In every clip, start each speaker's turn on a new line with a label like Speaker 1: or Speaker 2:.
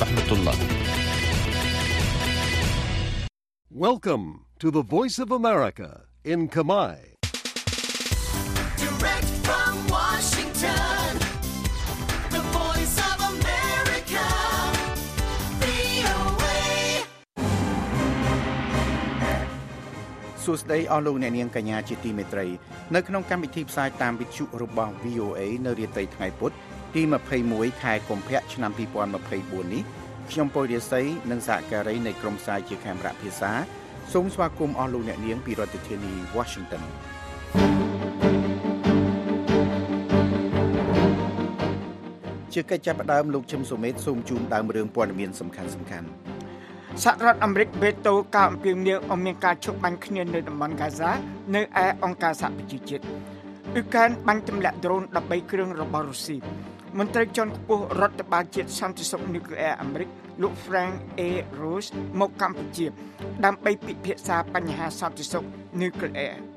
Speaker 1: رحمة الله
Speaker 2: Welcome to the Voice of America in Kamai.
Speaker 3: Direct from Washington, the voice of America, VOA.
Speaker 4: សួស្តីអស់លោកអ្នកនាងកញ្ញាជាទីមេត្រីនៅក្នុងកម្មវិធីផ្សាយតាមវិទ្យុរបស់ VOA នៅរាត្រីថ្ងៃពុធ ទី21ខែកុម្ភៈឆ្នាំ2024នេះខ្ញុំពុយរាសីនិងសហការីនៃក្រុមផ្សាយជាខេមរៈភាសាសូមស្វាគមន៍អស់លោកអ្នកនាងពីរដ្ឋធានី Washington ជាកិច្ចចាប់ផ្ដើមលោកឈឹមសុមេតសូមជូនដើមរឿងព័ត៌មានសំខាន់សំខាន់ៗ
Speaker 5: សហរដ្ឋអាមេរិកវេតូការអំពាវនាវឲ្យមានការឈប់បាញ់គ្នានៅតំបន់ហ្គាហ្សា នៅឯអង្គការសហប្រជាជាតិអ៊ុក្រែនបាញ់ទម្លាក់ដ្រូន13គ្រឿងរបស់រុស្ស៊ី មន្ត្រីជាន់ខ្ពស់រដ្ឋបាលជាតិសន្តិសុខនុយក្លេអ៊ែរអាមេរិកលោក Frank A. Rose មកកម្ពុជា ដើម្បីពិភាក្សាបញ្ហាសន្តិសុខនុយក្លេអ៊ែរ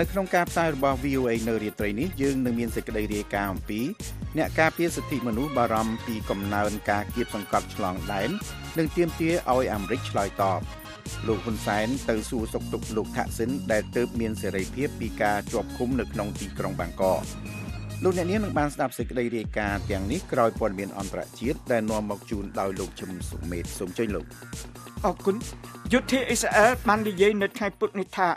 Speaker 4: នៅក្នុងការផ្សាយរបស់ VOA នៅរាត្រីនេះយើងនឹងមានសេចក្តីរាយការណ៍អំពីអ្នកការពារសិទ្ធិមនុស្សបារម្ភពីកំណើនការគៀបសង្កត់ឆ្លងដែននិងទាមទារឲ្យអាមេរិកឆ្លើយតបលោកហ៊ុនសែនទៅសួរសុខទុក្ខលោកថាក់ស៊ីនដែលទើបមានសេរីភាពពីការជាប់ឃុំនៅក្នុងទីក្រុងបាងកកលោកអ្នកនាងនឹងបានស្ដាប់សេចក្តីរាយការណ៍ទាំងនេះក្រោយព័ត៌មានអន្តរជាតិដែលនាំមកជូនដោយលោកជឹមសុមេតសូមជួយលោក
Speaker 5: អរគុណយុទ្ធអ៊ីស្រាអែលបាននិយាយនៅថ្ងៃពុធនេះថា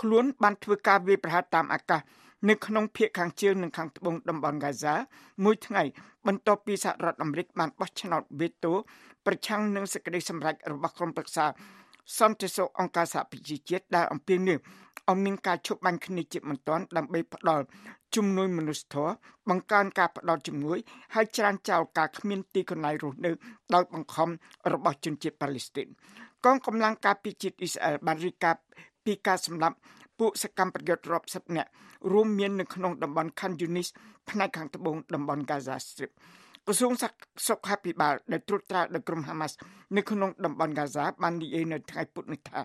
Speaker 5: ខ្លួនបានធ្វើការវាយប្រហារតាមអាកាសនៅក្នុងភូមិខាងជើងនិងខាងត្បូងតំបន់ហ្គាហ្សាមួយថ្ងៃបន្ទាប់ពីសហរដ្ឋអាមេរិកបានបោះឆ្នោតវេតូប្រឆាំងនឹងសេចក្តីសម្រេចរបស់ក្រុមប្រឹក្សាសន្តិសុខអង្គការសហប្រជាជាតិដែលអំពាវនាវឲ្យមានការឈប់បាញ់គ្នាជាបន្ទាន់ដើម្បីផ្ដល់ជំនួយមនុស្សធម៌បង្កើនការផ្ដល់ជំនួយហើយច្រានចោលការគ្មានទីកន្លែងរស់នៅដោយបង្ខំរបស់ជនជាតិប៉ាឡេស្ទីនកងកម្លាំងការពារជាតិអ៊ីស្រាអែលបានរៀបការ ពីការសម្លាប់ពួកសកម្មប្រយុទ្ធរាប់សិបនាក់រួមមាននៅក្នុងតំបន់ Khan Yunis ផ្នែកខាងត្បូងតំបន់ Gaza Strip ក្រសួងសុខាភិបាលដែលត្រួតត្រាដោយក្រុម Hamas នៅក្នុងតំបន់ Gaza បាននិយាយនៅថ្ងៃពុធនេះថា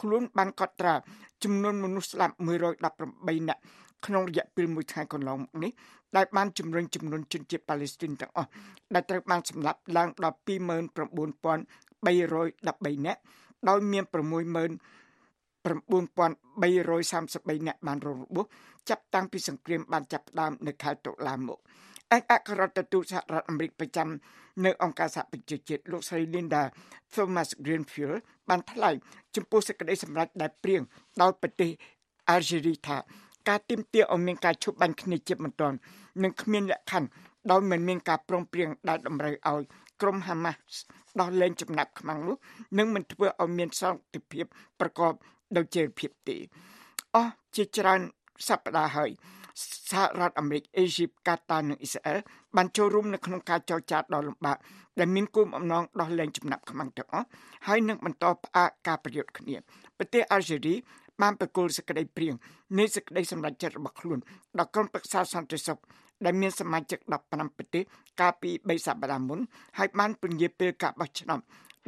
Speaker 5: ខ្លួនបានកត់ត្រាចំនួនមនុស្សស្លាប់118នាក់ក្នុងរយៈពេលមួយថ្ងៃកន្លងមកនេះដែលបានជំរុញចំនួនជនជាតិប៉ាឡេស្ទីនទាំងអស់ដែលត្រូវបានសម្លាប់ឡើងដល់29313នាក់ដោយមាន60000 9333នាក់បានរងរបួសចាប់តាំងពីសង្គ្រាមបានចាប់ផ្ដើមនៅខែតុលាមកឯកអគ្គរដ្ឋទូតសហរដ្ឋអាមេរិកប្រចាំនៅអង្គការសហប្រជាជាតិលោកស្រី Linda Thomas Greenfield បានថ្លែងចំពោះសេចក្តីសម្រេចដែលព្រៀងដោយប្រទេសអាល់ហ្សេរីថាការទាមទារឲ្យមានការឈប់បាញ់គ្នាជាបន្ទាន់នឹងគ្មានលក្ខខណ្ឌដោយមិនមានការព្រមព្រៀងដែលតម្រូវឲ្យក្រុមហាម៉ាស់ដោះលែងចំណាប់ខ្មាំងនោះនឹងមិនធ្វើឲ្យមានសន្តិភាពប្រកប ដោយចីរភាពទេអស់ជាច្រើនសប្តាហ៍ហើយសហរដ្ឋអាមេរិកអេស៊ីបកាតានិងអ៊ីស្រាអែលបានចូលរួមនៅក្នុងការចរចាដ៏លំបាកដែលមានគោលបំណងដោះលែងចំណាប់ខ្មាំងទាំងអស់ហើយនឹងបន្តផ្អាកការប្រយុទ្ធគ្នាប្រទេសអាល់ហ្សេរីបានប្រគល់សេចក្តីព្រៀងនៃសេចក្តីសម្រេចចិត្តរបស់ខ្លួនដល់ក្រុមប្រឹក្សាសន្តិសុខដែលមានសមាជិក15ប្រទេសកាលពី3សប្តាហ៍មុនហើយបានពន្យាពេលការបោះឆ្នោត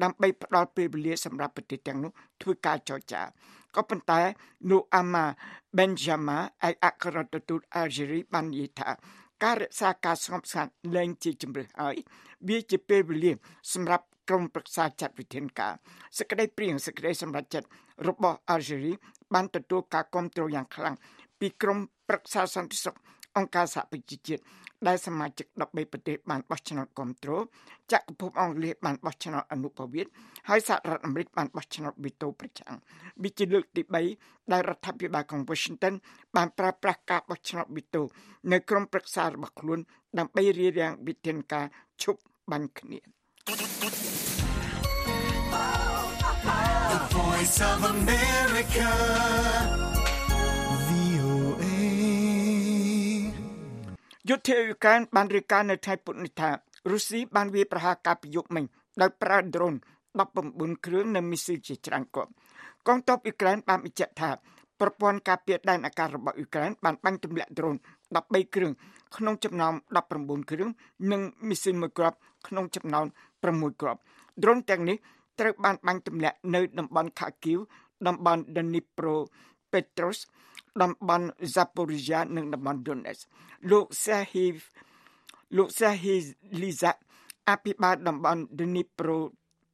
Speaker 5: ដើម្បីផ្ដល់ពេលវេលាសម្រាប់ប្រទេសទាំងនោះធ្វើការចរចាក៏ប៉ុន្តែលោកអាម៉ាបេនយ៉ាម៉ាឯកអគ្គរដ្ឋទូតអាល់ហ្សេរីបាននិយាយថាការរក្សាការស្ងប់ស្ងាត់លែងជាជំរឿហើយវាជាពេលវេលាសម្រាប់ក្រុមប្រឹក្សាចាត់វិធានការសេចក្តីព្រៀងសេចក្តីសម្រេចចិត្តរបស់អាល់ហ្សេរីបានទទួលការគ្រប់គ្រងយ៉ាងខ្លាំងពីក្រុមប្រឹក្សាសន្តិសុខ អង្គការសហប្រជាជាតិដែលសមាជិក13ប្រទេសបានបោះឆ្នោតគ្រប់គ្រងចក្រភពអង់គ្លេសបានបោះឆ្នោតអនុប្រវេតហើយសហរដ្ឋអាមេរិកបានបោះឆ្នោតវីតូប្រឆាំងវាជាលើកទី3ដែលរដ្ឋាភិបាលក្រុង Washington បានប្រើប្រាស់ការបោះឆ្នោតវីតូនៅក្រមប្រឹក្សារបស់ខ្លួន ដើម្បីរារាំងវិធានការឈប់បាញ់គ្នា
Speaker 3: The voice of America,
Speaker 5: យុទ្ធអ៊ុយក្រែនបានរាយការណ៍នៅថ្ងៃពុធនេះថារុស្ស៊ីបានវាយប្រហារការប្រយុទ្ធមិញដោយប្រើដ្រូន19គ្រឿងនិងមីស៊ីលជាច្រើនគ្រាប់កងទ័ពអ៊ុយក្រែនបានបញ្ជាក់ថាប្រព័ន្ធការពារដែនអាកាសរបស់អ៊ុយក្រែនបានបាញ់ទម្លាក់ដ្រូន13គ្រឿងក្នុងចំណោម19គ្រឿងនិងមីស៊ីលមួយគ្រាប់ក្នុងចំណោម6គ្រាប់ដ្រូនទាំងនេះត្រូវបានបាញ់ទម្លាក់នៅតំបន់ខាគីវតំបន់ Dnipro Petros តំ បន់ Zaporizhia និងតំបន់ Donetsk លោក Serhiy លោក Serhiy Liza អភិបាលតំបន់ Dnipro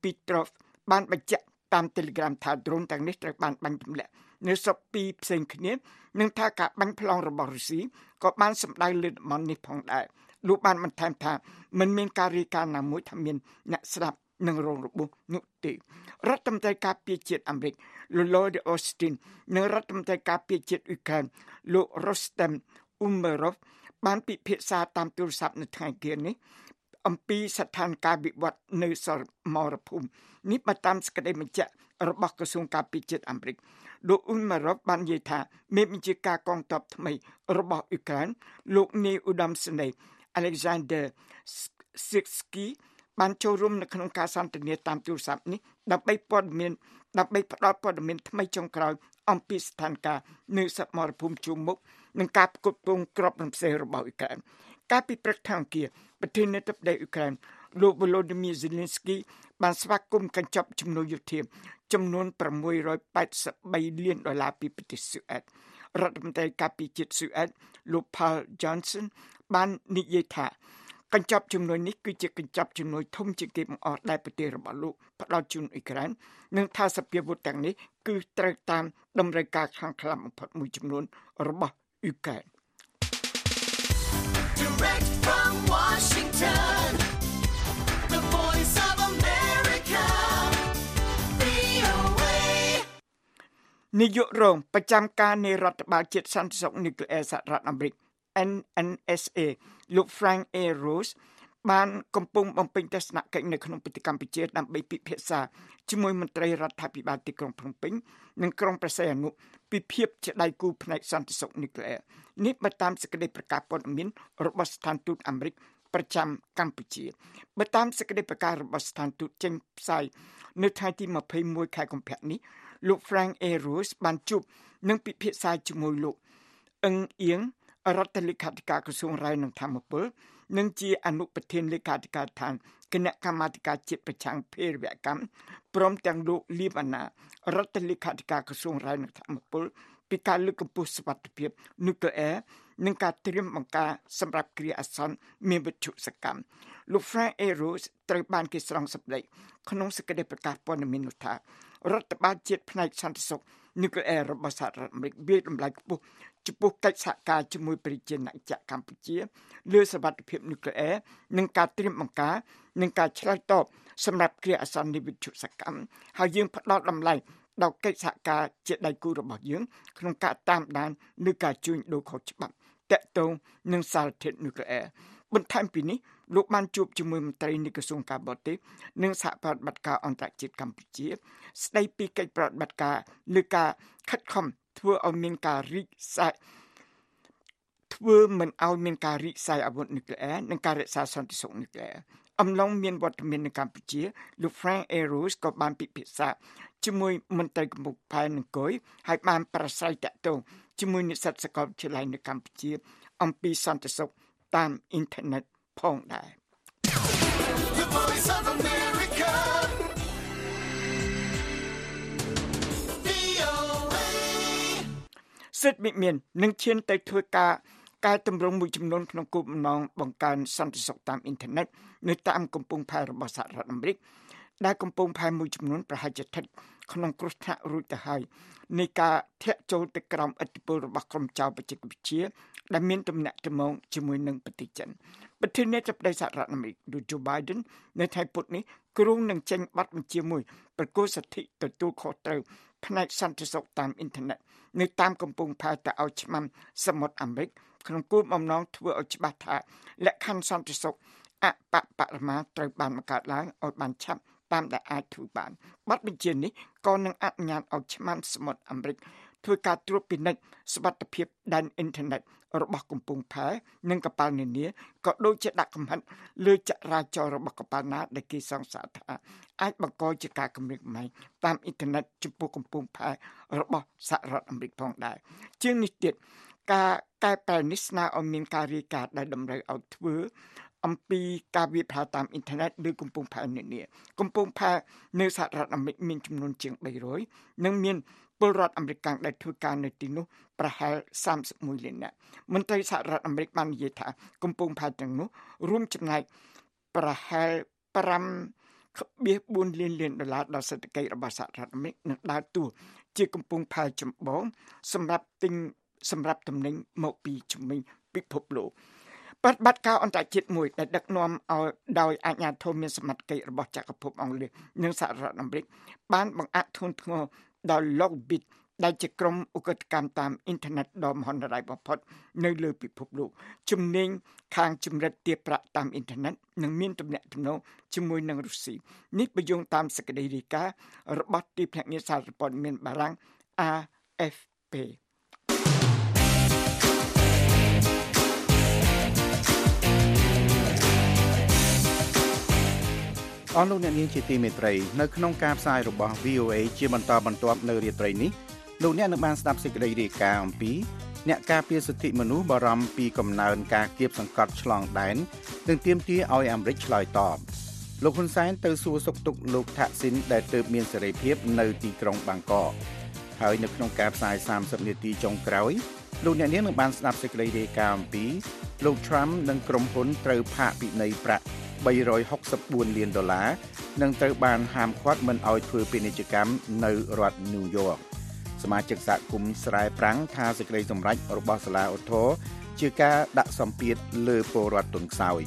Speaker 5: Petrov បានបញ្ជាក់តាម Telegram ថា drone ទាំងនេះត្រូវបានបាញ់ទម្លាក់នៅស្រុកពីរផ្សេងគ្នានិងថាការបាញ់ប្លង់របស់រុស្ស៊ីក៏បានសម្ដៅលើតំបន់នេះផងដែរលោកបានបន្ថែមថាមិនមានការរាយការណ៍ណាមួយថាមានអ្នកស្ដាប់ និងរងរបួសនោះទេរដ្ឋមន្ត្រីការពារជាតិអាមេរិកលោក Lloyd Austin និងរដ្ឋមន្ត្រីការពារជាតិអ៊ុយក្រែនលោក Rostem Umerov បានពិភាក្សាតាមទូរស័ព្ទនៅថ្ងៃគៀននេះអំពីស្ថានភាពវិវត្តនៅសមរភូមិនេះបើតាមសេចក្តីបញ្ជាក់របស់ក្រសួងការពារជាតិអាមេរិកលោកអ៊ុនម៉ារ៉ូបាននិយាយថាមេបញ្ជាការកងទ័ពថ្មីរបស់អ៊ុយក្រែនលោកនីឧត្តមសេនីយ៍ Alexander Sitsky បានចូលរួមនៅក្នុងការសន្ទនាតាមទូរស័ព្ទនេះដើម្បីព័ត៌មានដើម្បីផ្ដល់ព័ត៌មានថ្មីចុងក្រោយអំពីស្ថានភាពនៅសមរភូមិជួរមុខនិងការផ្គត់ផ្គង់ក្របរំសេះរបស់អ៊ុយក្រែនកាលពីព្រឹកថ្ងៃអង្គារប្រធានាធិបតីអ៊ុយក្រែនលោក Volodymyr Zelensky បានស្វាគមន៍កញ្ចប់ជំនួយយោធាចំនួន683លានដុល្លារពីប្រទេសស៊ូអែតរដ្ឋមន្ត្រីការពារជាតិស៊ូអែតលោក Paul Johnson បាននិយាយថា កញ្ចប់ជំនួយនេះគឺជាកញ្ចប់ជំនួយធំជាងគេបង្អស់ដែលប្រទេសរបស់លោកផ្ដល់ជូនអ៊ុយក្រែននិងថាសភាវុធទាំងនេះគឺត្រូវតាមតម្រូវការខាងខ្លាំងបំផុតមួយចំនួនរបស់អ៊ុយក្រែន
Speaker 3: Direct from Washington, the voice of America, VOA.
Speaker 5: នាយករងប្រចាំការនៃរដ្ឋបាលជាតិសន្តិសុខនុយក្លេអ៊ែរសហរដ្ឋអាមេរិក NNSA លោក Frank A. Rose បានកំពុងបំពេញទស្សនកិច្ចនៅក្នុងប្រទេសកម្ពុជាដើម្បីពិភាក្សាជាមួយមន្ត្រីរដ្ឋាភិបាលទីក្រុងភ្នំពេញនិងក្រុងប្រស័យអនុពីភាពជាដៃគូផ្នែកសន្តិសុខនុយក្លេអ៊ែរនេះបើតាមសេចក្តីប្រកាសព័ត៌មានរបស់ស្ថានទូតអាមេរិកប្រចាំកម្ពុជាបើតាមសេចក្តីប្រកាសរបស់ស្ថានទូតចេញផ្សាយនៅថ្ងៃទី21ខែកុម្ភៈនេះលោក Frank A. Rose បានជួបនិងពិភាក្សាជាមួយលោកអឹងអៀង រដ្ឋលេខាធិការក្រសួងរាយនឹងធម្មពលនិងជាអនុប្រធានលេខាធិការឋានគណៈកម្មាធិការជាតិប្រឆាំងភេរវកម្មព្រមទាំងលោកលីបអាណារដ្ឋលេខាធិការក្រសួងរាយនឹងធម្មពលពីការលើកកម្ពស់សុវត្ថិភាពនុយក្លេអ៊ែរនិងការត្រៀមបង្ការសម្រាប់គ្រាអាសន្នមានវិទ្យុសកម្មលោក Frank Eros ត្រូវបានគេស្រង់សម្ដីក្នុងសេចក្តីប្រកាសព័ត៌មាននោះថារដ្ឋបាលជាតិផ្នែកសន្តិសុខ នុយក្លេអ៊ែររបស់សហរដ្ឋអាមេរិកវាតម្លៃខ្ពស់ចំពោះកិច្ចសហការជាមួយប្រជាណាចក្រកម្ពុជាលើសវត្ថិភាពនុយក្លេអ៊ែរនិងការត្រៀមបង្ការនិងការឆ្លើយតបសម្រាប់គ្រាអាសន្ននៃវិទ្យុសកម្មហើយយើងផ្ដោតតម្លៃដល់កិច្ចសហការជាដៃគូរបស់យើងក្នុងការតាមដានឬការជួញដូរខុសច្បាប់តកតងនឹងសារធាតុនុយក្លេអ៊ែរ បន្ថែមពីនេះលោកបានជួបជាមួយមន្ត្រីនៃក្រសួងការបរទេសនិងសហប្រតិបត្តិការអន្តរជាតិកម្ពុជា ស្ដីពីកិច្ចប្រតិបត្តិការលើការខិតខំធ្វើឲ្យមានការរីកសាយធ្វើមិនឲ្យមានការរីកសាយអាវុធនុយក្លេអ៊ែរនិងការរក្សាសន្តិសុខនុយក្លេអ៊ែរអំឡុងមានវត្តមាននៅកម្ពុជាលោក Frank Eros ក៏បានពិភាក្សាជាមួយមន្ត្រីកម្ពុជាផែនអង្គុយហើយបានប្រស្រ័យតាក់ទងជាមួយនិស្សិតសាកលវិទ្យាល័យនៅកម្ពុជា អំពីសន្តិសុខ តាមអ៊ីនធឺណិតផងដែរ
Speaker 3: The voice of America, VOA.
Speaker 5: សិទ្ធិវិមាននឹងឈានទៅធ្វើការកែតម្រង់មួយចំនួនក្នុងគោលបំណងបង្កើនសន្តិសុខតាមអ៊ីនធឺណិតនៅតាមកំពង់ផែរបស់សហរដ្ឋអាមេរិកដែលកំពង់ផែមួយចំនួនប្រហែលជាស្ថិតក្នុងគ្រោះថ្នាក់រួចទៅហើយនៃការធាក់ចូលទៅក្រោមឥទ្ធិពលរបស់ក្រុមចៅបច្ចេកវិទ្យា ដែលមានទំនាក់ទំនងជាមួយនឹងប្រទេសចិនប្រធានាធិបតីសហរដ្ឋអាមេរិកលោក Joe Biden នៅថ្ងៃពុធនេះគ្រោងនឹងចេញប័ណ្ណបញ្ជាមួយប្រកាសសិទ្ធិទទួលខុសត្រូវផ្នែកសន្តិសុខតាមអ៊ីនធឺណិតនៅតាមកំពង់ផែទៅឲ្យឆ្មាំសមុទ្រអាមេរិកក្នុងគោលបំណងធ្វើឲ្យច្បាស់ថាលក្ខខណ្ឌសន្តិសុខអបបរមាត្រូវបានបង្កើតឡើងឲ្យបានឆាប់តាមដែលអាចធ្វើបានប័ណ្ណបញ្ជានេះក៏នឹងអនុញ្ញាតឲ្យឆ្មាំសមុទ្រអាមេរិក ធ្វើការត្រួតពិនិត្យសុវត្ថិភាពដែនអ៊ីនធឺណិតរបស់កំពង់ផែនិងកប៉ាល់នានាក៏ដូចជាដាក់កំហិតលើចរាចរណ៍របស់កប៉ាល់ណាដែលគេសង្ស័យថាអាចបង្កជាការគំរាមកំហែងតាមអ៊ីនធឺណិតចំពោះកំពង់ផែរបស់សហរដ្ឋអាមេរិកផងដែរជាងនេះទៀតការកែប្រែនេះស្នើឲ្យមានការរាយការណ៍ដែលតម្រូវឲ្យធ្វើអំពីការវាយប្រហារតាមអ៊ីនធឺណិតឬកំពង់ផែនានាកំពង់ផែនៅសហរដ្ឋអាមេរិកមានចំនួនជាង300និងមាន ពលរដ្ឋអាមេរិកដែលធ្វើការនៅទីនោះប្រហែល31លាននាក់មន្ត្រីសហរដ្ឋអាមេរិកបាននិយាយថាកំពង់ផែទាំងនោះរួមចំណែកប្រហែល5.4លានលានដុល្លារដល់សេដ្ឋកិច្ចរបស់សហរដ្ឋអាមេរិកនឹងដើរតួជាកំពង់ផែចម្បងសម្រាប់ទិញសម្រាប់ទំនិញមកពីជំនាញពិភពលោកបដិបត្តិការអន្តរជាតិមួយដែលដឹកនាំឲ្យដោយអាជ្ញាធរមានសមត្ថកិច្ចរបស់ចក្រភពអង់គ្លេសនិងសហរដ្ឋអាមេរិកបានបង្អាក់ធ្ងន់ធ្ងរ ដល់ Lockbit ដែលជាក្រុមឧក្រិដ្ឋកម្មតាមអ៊ីនធឺណិតដ៏មហន្តរាយបំផុតនៅលើពិភពលោកជំនាញខាងជំរិតទារប្រាក់តាមអ៊ីនធឺណិតនិងមានទំនាក់ទំនងជាមួយនឹងរុស្ស៊ីនេះបញ្យងតាមសេចក្តីរាយការណ៍របស់ទីភ្នាក់ងារសារព័ត៌មានបារាំង AFP
Speaker 4: អស់លោកអ្នកនាងជាទីមេត្រីនៅក្នុងការផ្សាយរបស់ VOA ជាបន្តបន្ទាប់នៅរាត្រីនេះលោកអ្នកនឹងបានស្ដាប់សេចក្តីរាយការណ៍អំពីអ្នកការពារសិទ្ធិមនុស្សបារម្ភពីកំណើនការគៀបសង្កត់ឆ្លងដែននិងទាមទារឲ្យអាមេរិកឆ្លើយតបលោកហ៊ុនសែនទៅសួរសុខទុក្ខលោកថាក់ស៊ីនដែលទើបមានសេរីភាពនៅទីក្រុងបាងកកហើយនៅក្នុងការផ្សាយ30នាទីចុងក្រោយលោកអ្នកនាងនឹងបានស្ដាប់សេចក្តីរាយការណ៍អំពីលោក Trump និងក្រុមហ៊ុនត្រូវផាកពិន័យប្រាក់ 364លានដុល្លារនិងត្រូវបានហាមឃាត់មិនឲ្យធ្វើពាណិជ្ជកម្មនៅរដ្ឋ New York សមាជិកសហគមន៍ស្រែប្រាំងថាសេចក្តីសម្រេចរបស់សាលាឧទ្ធរជាការដាក់សម្ពាធលើពលរដ្ឋទុនខ្សោយ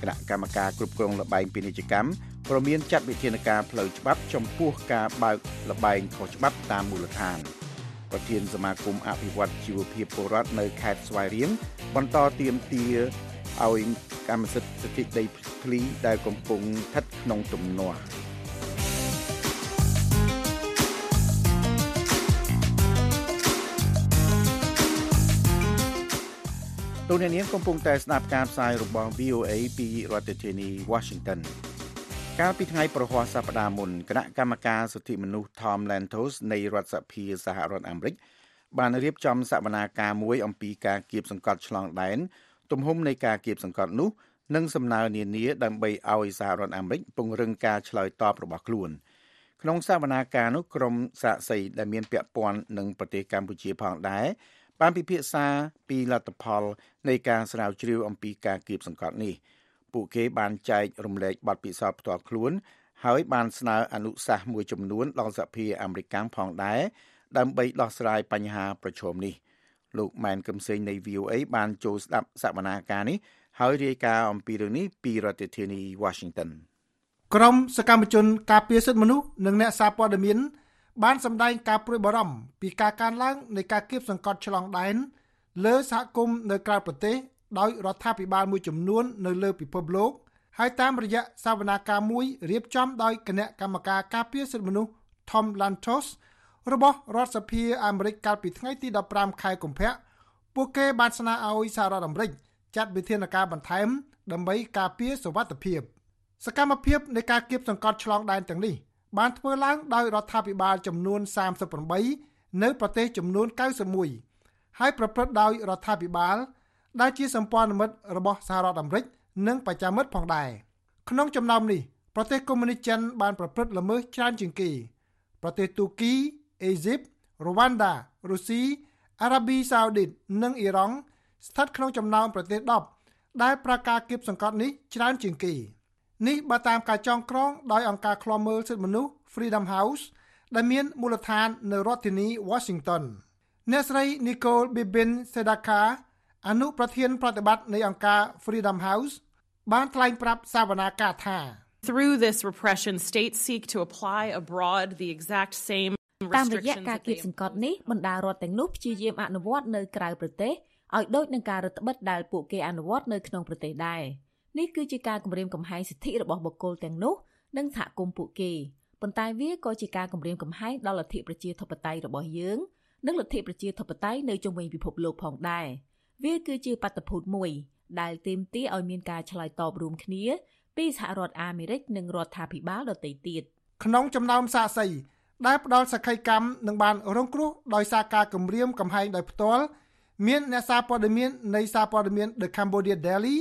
Speaker 4: គណៈកម្មការគ្រប់គ្រងលបែងពាណិជ្ជកម្មប្រមានចាត់វិធានការផ្លូវច្បាប់ចំពោះការបើកលបែងខុសច្បាប់តាមមូលដ្ឋានប្រធានសមាគមអភិវឌ្ឍជីវភាពពលរដ្ឋនៅខេត្តស្វាយរៀងបន្តទៀមទា ឲ្យកម្មសិទ្ធិសិទ្ធិដីធ្លីដែលកំពុងស្ថិតក្នុងទំនាស់លោកអ្នកនាងកំពុងតែស្ដាប់ការផ្សាយរបស់ VOA ពីរដ្ឋធានី Washington កាលពីថ្ងៃប្រហ័សសប្តាហ៍មុនគណៈកម្មការសិទ្ធិមនុស្ស Tom Lantos នៃរដ្ឋសភាសហរដ្ឋអាមេរិកបានរៀបចំសវនាការមួយអំពីការគៀបសង្កត់ឆ្លងដែន ទំហំនៃការគៀបសង្កត់នោះនិងសំណើនានាដើម្បីឲ្យសហរដ្ឋអាមេរិកពង្រឹងការឆ្លើយតបរបស់ខ្លួនក្នុងសវនាការនោះក្រុមសាកសីដែលមានពាក់ព័ន្ធនឹងប្រទេសកម្ពុជាផងដែរបានពិភាក្សាពីលទ្ធផលនៃការស្រាវជ្រាវអំពីការគៀបសង្កត់នេះពួកគេបានចែករំលែកបទពិសោធន៍ផ្ទាល់ខ្លួន ហើយបានស្នើអនុសាសន៍មួយចំនួនដល់សហភាពអាមេរិកផងដែរដើម្បីដោះស្រាយបញ្ហាប្រឈមនេះ លោកម៉ែនកឹមសេងនៃ VOA បានចូលស្ដាប់សវនាការនេះហើយរាយការណ៍អំពីរឿងនេះពីរដ្ឋធានី Washington
Speaker 1: ក្រុមសកម្មជនការពារសិទ្ធិមនុស្សនិងអ្នកសារព័ត៌មានបានសម្ដែងការព្រួយបារម្ភពីការកើនឡើងនៃការគៀបសង្កត់ឆ្លងដែនលើសហគមន៍នៅក្រៅប្រទេសដោយរដ្ឋាភិបាលមួយចំនួននៅលើពិភពលោកហើយតាមរយៈសវនាការមួយរៀបចំដោយគណៈកម្មការការពារសិទ្ធិមនុស្ស Tom Lantos របស់រដ្ឋសភាអាមេរិកកាលពីថ្ងៃទី15ខែកុម្ភៈពួកគេបានស្នើឲ្យសហរដ្ឋអាមេរិកចាត់វិធានការបន្ថែម ដើម្បីការពារសុវត្ថិភាព សកម្មភាពនៃការគៀបសង្កត់ឆ្លងដែនទាំងនេះបានធ្វើឡើងដោយរដ្ឋាភិបាលចំនួន38នៅប្រទេសចំនួន91ហើយប្រព្រឹត្តដោយរដ្ឋាភិបាល ដែលជាសម្ព័ន្ធមិត្តរបស់សហរដ្ឋអាមេរិកនិងបច្ចាមិត្តផងដែរក្នុងចំណោមនេះប្រទេសកុម្មុយនីសចិនបានប្រព្រឹត្តល្មើសច្រើនជាងគេប្រទេសទូគី អេស៊ីបរ៉ូវ៉ាន់ដារុស្ស៊ីអារ៉ាប៊ីសាអូឌីតនិងអ៊ីរ៉ង់ស្ថិតក្នុងចំណោមប្រទេស10ដែលប្រកាសគៀបសង្កត់នេះច្រើនជាងគេនេះបើតាមការចងក្រងដោយអង្គការឃ្លាំមើលសិទ្ធិមនុស្ស Freedom House ដែលមានមូលដ្ឋាននៅរដ្ឋធានី Washington អ្នកស្រី Nicole Bibin Sedaka អនុប្រធានប្រតិបត្តិនៃអង្គការ Freedom House បានថ្លែងប្រាប់សាវនាការថា
Speaker 6: Through this repression, states seek to apply abroad the exact same
Speaker 7: តាមរយៈការគៀបសង្កត់នេះបណ្ដារដ្ឋទាំងនោះព្យាយាមអនុវត្តនៅក្រៅប្រទេសឲ្យដូចនឹងការរដ្ឋបិទដែលពួកគេអនុវត្តនៅក្នុងប្រទេសដែរនេះគឺជាការគម្រាមកំហែងសិទ្ធិរបស់បុគ្គលទាំងនោះនិងសហគមន៍ពួកគេប៉ុន្តែវាក៏ជាការគម្រាមកំហែងដល់លទ្ធិប្រជាធិបតេយ្យរបស់យើងនិងលទ្ធិប្រជាធិបតេយ្យនៅជុំវិញពិភពលោកផងដែរវាគឺជាបាតុភូតមួយ ដែលទាមទារឲ្យមានការឆ្លើយតបរួមគ្នាពីសហរដ្ឋអាមេរិកនិងរដ្ឋាភិបាលដទៃទៀត
Speaker 1: ក្នុងចំណោមសាកសី ដែលផ្ដល់សក្ខីកម្មនឹងបានរងគ្រោះដោយសារការគំរាមកំហែងដោយផ្ទាល់មានអ្នកសារព័ត៌មាននៃសារព័ត៌មាន The Cambodia Daily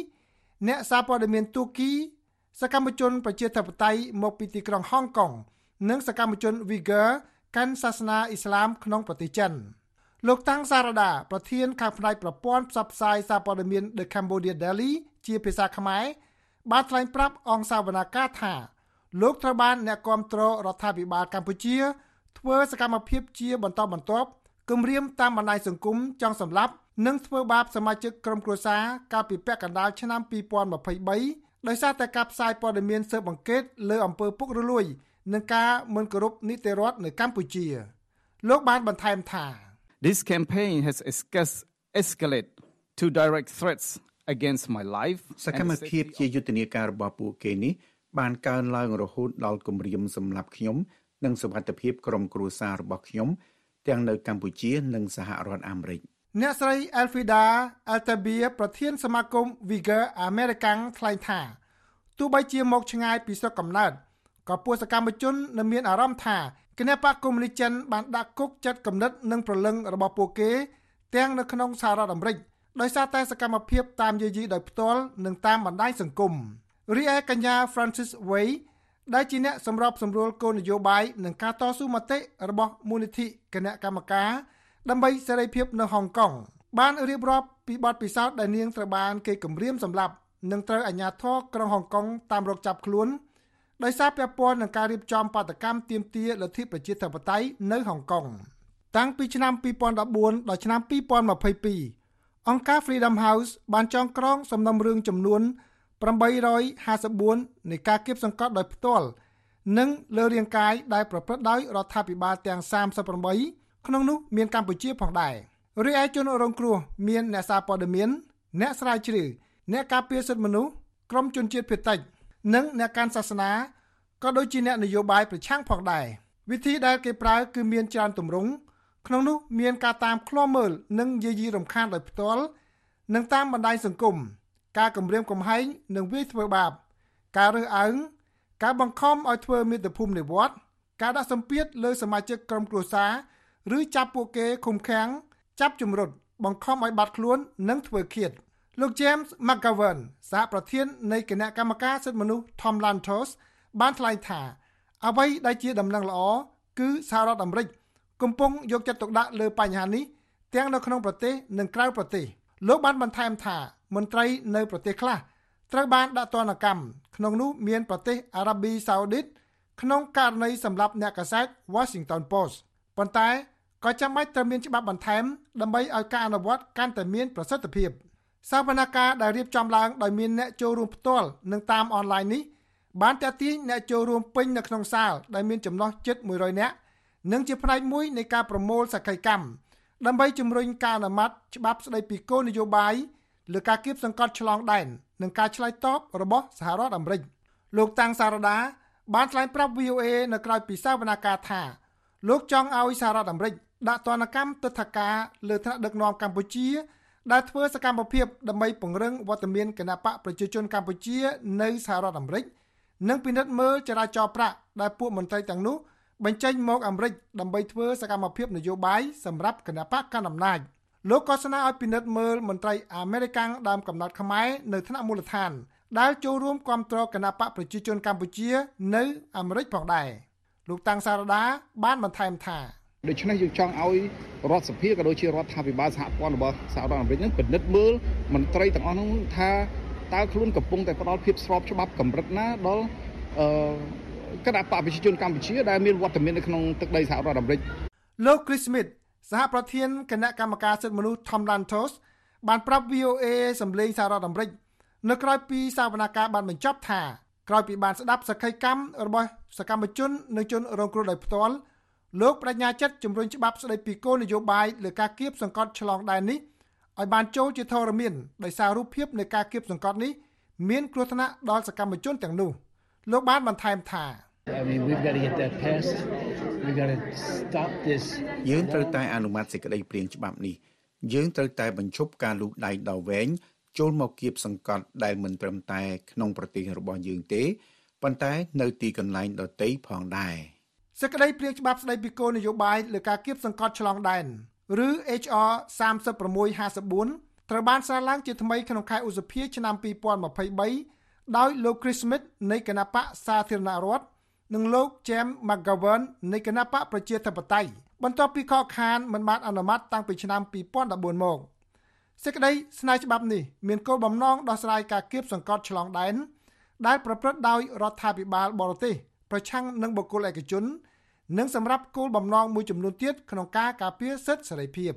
Speaker 1: អ្នកសារព័ត៌មានទូគី សកម្មជនប្រជាធិបតេយ្យមកពីទីក្រុងហុងកុងនិងសកម្មជន Uyghur កាន់សាសនាអ៊ីស្លាមក្នុងប្រទេសចិនលោកតាំងសារដាប្រធានខាងផ្នែកប្រព័ន្ធផ្សព្វផ្សាយសារព័ត៌មាន The Cambodia Daily ជាភាសាខ្មែរបានថ្លែងប្រាប់អង្គសាវនាការថា លោកត្រូវបានអ្នកគាំទ្ររដ្ឋាភិបាលកម្ពុជាធ្វើសកម្មភាពជាបន្តបន្ទាប់គម្រាមតាមបណ្ដាញសង្គមចង់សម្លាប់និងធ្វើបាបសមាជិកក្រុមគ្រួសារកាលពីពាក់កណ្ដាលឆ្នាំ2023ដោយសារតែការផ្សាយព័ត៌មានស៊ើបអង្កេតលើអំពើពុករលួយនិងការមិនគោរពនីតិរដ្ឋនៅកម្ពុជា លោកបានបន្ថែមថា
Speaker 8: This campaign has esca- escalated to direct threats against my life
Speaker 4: សកម្មភាពជាយុទ្ធនាការរបស់ពួកគេនេះ បានកើនឡើងរហូតដល់គម្រាមសម្រាប់ខ្ញុំនិងសុវត្ថិភាពក្រុមគ្រួសាររបស់ខ្ញុំទាំងនៅកម្ពុជានិងសហរដ្ឋអាមេរិក
Speaker 1: អ្នកស្រី Elfida Altabia ប្រធានសមាគម Vigor American ថ្លែងថាទោះបីជាមកឆ្ងាយពីស្រុកកំណើតក៏ពួកសកម្មជននៅមានអារម្មណ៍ថាគណបកកុម្មុយនីសចិនបានដាក់គុកចិត្តគំនិតនិងប្រលឹងរបស់ពួកគេ ទាំងនៅក្នុងសហរដ្ឋអាមេរិកដោយសារតែសកម្មភាពតាមយាយីដោយផ្ទាល់និងតាមបណ្ដាញសង្គម រីឯកញ្ញា Francis Wei ដែលជាអ្នកសម្របសម្រួលគោលនយោបាយនិងការតស៊ូមតិរបស់មូលនិធិគណៈកម្មការដើម្បីសេរីភាពនៅហុងកុងបានរៀបរាប់ពីបទពិសោធន៍ដែលនាងត្រូវបានគេគំរាមសម្លាប់និងត្រូវអាជ្ញាធរក្រុងហុងកុងតាមរកចាប់ខ្លួនដោយសារពាក់ព័ន្ធនឹងការរៀបចំបាតកម្មទាមទារលទ្ធិប្រជាធិបតេយ្យនៅហុងកុងតាំងពីឆ្នាំ2014ដល់ឆ្នាំ2022អង្គការ Freedom House បានចងក្រងសំណុំរឿងចំនួន 854នៃការគៀបសង្កត់ដោយផ្ទាល់និងលើរាងកាយដែលប្រព្រឹត្តដោយរដ្ឋាភិបាលទាំង38ក្នុងនោះមានកម្ពុជាផងដែររីឯជនរងគ្រោះមានអ្នកសារព័ត៌មានអ្នកស្រាវជ្រាវអ្នកការពារសិទ្ធិមនុស្សក្រមជនជាតិភាគតិច និងអ្នកកាន់សាសនាក៏ដូចជាអ្នកនយោបាយប្រឆាំងផងដែរវិធីដែលគេប្រើគឺមានច្រើនទម្រង់ក្នុងនោះមានការតាមឃ្លាំមើលនិងយាយីរំខានដោយផ្ទាល់និងតាមបណ្ដាញសង្គម ការគំរាមកំហែងនិងវាយធ្វើបាប ការរើសអើងការបង្ខំឲ្យធ្វើមាតុភូមិនិវត្តន៍ការដាក់សម្ពាធលើសមាជិកក្រុមគ្រួសារឬចាប់ពួកគេឃុំឃាំងចាប់ជំរុតបង្ខំឲ្យបាត់ខ្លួននិងធ្វើឃាតលោក James McGovern សហប្រធាននៃគណៈកម្មការសិទ្ធិមនុស្ស Tom Lantos បានថ្លែងថាអ្វីដែលជាដំណឹងល្អគឺសហរដ្ឋអាមេរិកកំពុងយកចិត្តទុកដាក់លើបញ្ហានេះទាំងនៅក្នុងប្រទេសនិងក្រៅប្រទេសលោកបានបន្ថែមថា មន្ត្រីនៅប្រទេសខ្លះត្រូវបានដាក់ទណ្ឌកម្មក្នុងនោះមានប្រទេសអារ៉ាប៊ីសាអូឌីតក្នុងករណីសម្លាប់អ្នកកាសែត Washington Post ប៉ុន្តែក៏ចាំបាច់ត្រូវមានច្បាប់បន្ថែមដើម្បីឲ្យការអនុវត្តកាន់តែមានប្រសិទ្ធភាពសវនកម្មដែលរៀបចំឡើងដោយមានអ្នកចូលរួមផ្ទាល់និងតាមអនឡាញនេះបានតាក់ទាញអ្នកចូលរួមពេញនៅក្នុងសាលដែលមានចំណុះជិត100នាក់និងជាផ្នែកមួយនៃការប្រមូលសក្ខីកម្មដើម្បីជំរុញការអនុម័តច្បាប់ស្តីពីគោលនយោបាយ លើការគៀបសង្កត់ឆ្លងដែននិងការឆ្លើយតបរបស់សហរដ្ឋអាមេរិកលោកតាំងសារដាបានថ្លែងប្រាប់ VOA នៅក្រៅពីសវនកម្មថាលោកចង់ឲ្យសហរដ្ឋអាមេរិកដាក់ទណ្ឌកម្មទិដ្ឋាការលើថ្នាក់ដឹកនាំកម្ពុជា ដែលធ្វើសកម្មភាពដើម្បីពង្រឹងវត្តមានគណបកប្រជាជនកម្ពុជានៅសហរដ្ឋអាមេរិកនិងពិនិត្យមើលចរាចរណ៍ប្រាក់ដែលពួកមន្ត្រីទាំងនោះបញ្ចេញមកអាមេរិកដើម្បីធ្វើសកម្មភាពនយោបាយសម្រាប់គណបកកណ្ដាលអំណាច លោកក៏ស្នើឲ្យពិនិត្យមើលមន្ត្រីអាមេរិកដើមកំណត់ខ្មែរនៅថ្នាក់មូលដ្ឋាន ដែលចូលរួមគាំទ្រគណបកប្រជាជនកម្ពុជា នៅអាមេរិកផងដែរលោកតាំងសារដាបានបន្ថែមថា
Speaker 9: ដូច្នេះយើងចង់ឲ្យរដ្ឋសភាក៏ដូចជារដ្ឋាភិបាលសហព័ន្ធរបស់សហរដ្ឋអាមេរិកនឹងពិនិត្យមើលមន្ត្រីទាំងអស់នោះថាតើខ្លួនកំពុងតែផ្ដល់ភាពស្របច្បាប់កម្រិតណាដល់អឺគណៈបកប្រជាជនកម្ពុជាដែលមានវត្តមាននៅក្នុងទឹកដីសហរដ្ឋអាមេរិក
Speaker 1: លោក Chris Smith សហប្រធានគណៈកម្មការសិទ្ធិមនុស្ស Tom Lantos បានប្រាប់ VOA សម្លេងសហរដ្ឋអាមេរិកនៅក្រៅពីសវនកម្មបានបញ្ចប់ថាក្រោយពីបានស្ដាប់សក្ខីកម្មរបស់សកម្មជននិងជនរងគ្រោះដោយផ្ទាល់លោកបញ្ញាចិត្តជំរុញច្បាប់ស្ដីពីគោលនយោបាយលើការគៀបសង្កត់ឆ្លងដែននេះឲ្យបានចូលជាធរមានដោយសាររូបភាពនៃការគៀបសង្កត់នេះមានគ្រោះថ្នាក់ដល់សកម្មជនទាំងនោះលោកបានបន្ថែមថា
Speaker 10: I mean, we've got to get that passed. We've got to stop this.
Speaker 4: យើងត្រូវតែអនុម័តសេចក្តីព្រាងច្បាប់នេះយើងត្រូវតែបញ្ឈប់ការលូកដៃដល់វែងចូលមកគៀបសង្កត់ដែលមិនត្រឹមតែក្នុងប្រទេសរបស់យើងទេប៉ុន្តែនៅទីកន្លែងដទៃផងដែរ
Speaker 1: សេចក្តីព្រាងច្បាប់ស្តីពីគោលនយោបាយលើការគៀបសង្កត់ឆ្លងដែនឬ HR 3654ត្រូវបានសាងឡើងជាថ្មីក្នុងខែឧសភាឆ្នាំ2023ដោយលោក Chris Smith នៃគណៈបកសាធារណរដ្ឋ និងលោក James McGovern នៃគណៈបកប្រជាធិបតេយ្យបន្ទាប់ពីខកខានមិនបានអនុម័តតាំងពីឆ្នាំ2014មកសេចក្តីស្នើច្បាប់នេះមានគោលបំណងដោះស្រាយការគៀបសង្កត់ឆ្លងដែនដែលប្រព្រឹត្តដោយរដ្ឋាភិបាលបរទេសប្រឆាំងនឹងបុគ្គលឯកជន និងសម្រាប់គោលបំណងមួយចំនួនទៀតក្នុងការការពារសិទ្ធិសេរីភាព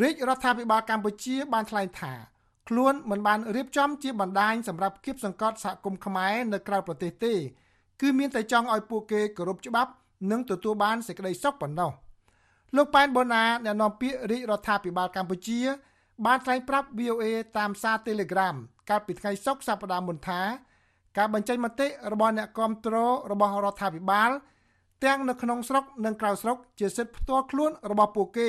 Speaker 1: រាជរដ្ឋាភិបាលកម្ពុជាបានថ្លែងថាខ្លួនមិនបានរៀបចំជាបណ្ដាញសម្រាប់គៀបសង្កត់សហគមន៍ខ្មែរនៅក្រៅប្រទេសទេ គឺមានតែចង់ឲ្យពួកគេគោរពច្បាប់និងទទួលបានសេចក្តីសុខប៉ុណ្ណោះលោកប៉ែនបូណាអ្នកនាំពាក្យរាជរដ្ឋាភិបាលកម្ពុជា បានថ្លែងប្រាប់ VOA តាមសារ Telegram កាលពីថ្ងៃសុក្រសប្តាហ៍មុនថាការបញ្ចេញមតិរបស់អ្នកគាំទ្ររបស់រដ្ឋាភិបាលទាំងនៅក្នុងស្រុកនិងក្រៅស្រុកជាសិទ្ធិផ្ទាល់ខ្លួនរបស់ពួកគេ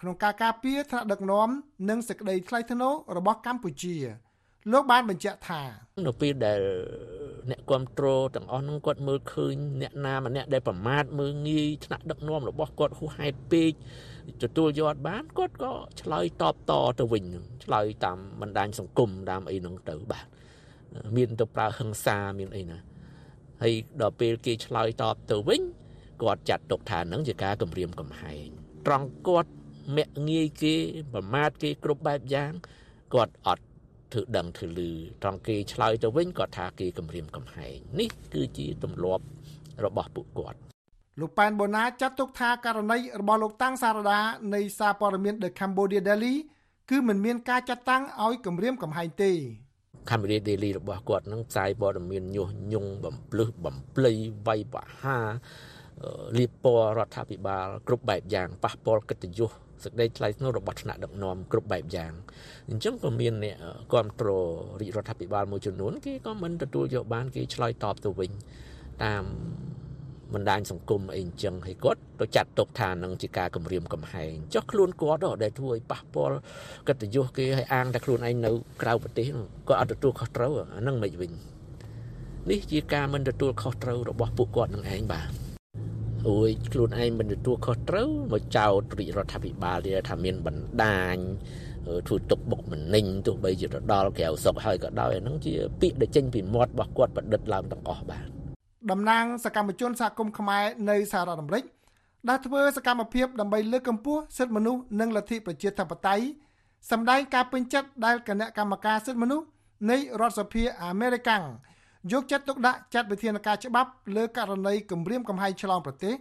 Speaker 1: ក្នុងការការពារថ្នាក់ដឹកនាំនិងសេចក្តីថ្លៃថ្នូររបស់កម្ពុជា លោកបានបញ្ជាក់ថា
Speaker 11: នៅពេលដែលអ្នកគ្រប់គ្រងទាំងអស់ហ្នឹងគាត់មើលឃើញអ្នកណាម្នាក់ដែលប្រមាថមើលងាយថ្នាក់ដឹកនាំរបស់គាត់ហួសហេតុពេកទទួលយកបានគាត់ក៏ឆ្លើយតបតទៅវិញឆ្លើយតាមបណ្ដាញសង្គមតាមអីហ្នឹងទៅបាទមានទៅប្រើហិង្សាមានអីណាហើយដល់ពេលគេឆ្លើយតបទៅវិញគាត់ចាត់ទុកថានឹងជាការគំរាមកំហែងត្រង់គាត់មាក់ងាយគេប្រមាថគេគ្រប់បែបយ៉ាងគាត់អត់ ធ្វើដឹងធ្វើលឺត្រង់គេឆ្លើយទៅវិញគាត់ថាគេគំរាមកំហែងនេះគឺជាទម្លាប់របស់ពួកគាត់
Speaker 1: លោកប៉ែនបូណាចាត់ទុកថាករណីរបស់លោកតាំងសារដានៃសារព័ត៌មាន The Cambodia Daily គឺមិនមានការចាត់តាំងឲ្យគម្រាមកំហែងទេ
Speaker 11: កាមេរ៉ា daily របស់គាត់នឹងផ្សាយព័ត៌មានញុះញង់បំភ្លឺបំភ្លៃវាយប្រហារអឺលៀបពណ៌រដ្ឋាភិបាលគ្រប់បែបយ៉ាងប៉ះពាល់កិត្តិយស សេចក្តីថ្លៃថ្នូររបស់ថ្នាក់ដឹកនាំគ្រប់បែបយ៉ាងអញ្ចឹងក៏មានអ្នកគ្រប់គ្រងរាជរដ្ឋាភិបាលមួយចំនួនគេក៏មិនទទួលយកបានគេឆ្លើយតបទៅវិញតាមបណ្ដាញសង្គមអីអញ្ចឹងហើយគាត់ទៅចាត់ទុកថានឹងជាការគំរាមកំហែងចុះខ្លួនគាត់ដែលធ្វើឲ្យប៉ះពាល់កិត្តិយសគេឲ្យអាងតែខ្លួនឯងនៅក្រៅប្រទេសគាត់អត់ទទួលខុសត្រូវអានឹងមិនវិញនេះជាការមិនទទួលខុសត្រូវរបស់ពួកគាត់នឹងឯងបាទ អូយខ្លួនឯងមិនទទួលខុសត្រូវមកចោទរាជរដ្ឋាភិបាលទៀតថាមានបណ្ដាញធ្វើទុកបុកម្នេញទោះបីជាទៅដល់ក្រៅស្រុកហើយក៏ដោយអានឹងជាពាក្យដែលចេញពីមាត់របស់គាត់ប្រឌិតឡើងទាំងអស់បាទ
Speaker 1: តំណាងសកម្មជនសហគមន៍ខ្មែរនៅសហរដ្ឋអាមេរិកដែលធ្វើសកម្មភាពដើម្បីលើកកម្ពស់សិទ្ធិមនុស្សនិងលទ្ធិប្រជាធិបតេយ្យសម្ដែងការពេញចិត្តដែលគណៈកម្មការសិទ្ធិមនុស្សនៃរដ្ឋសភាអាមេរិក យកចិត្តទុកដាក់ចាត់វិធានការច្បាប់លើករណីគម្រាមកំហែងឆ្លងប្រទេស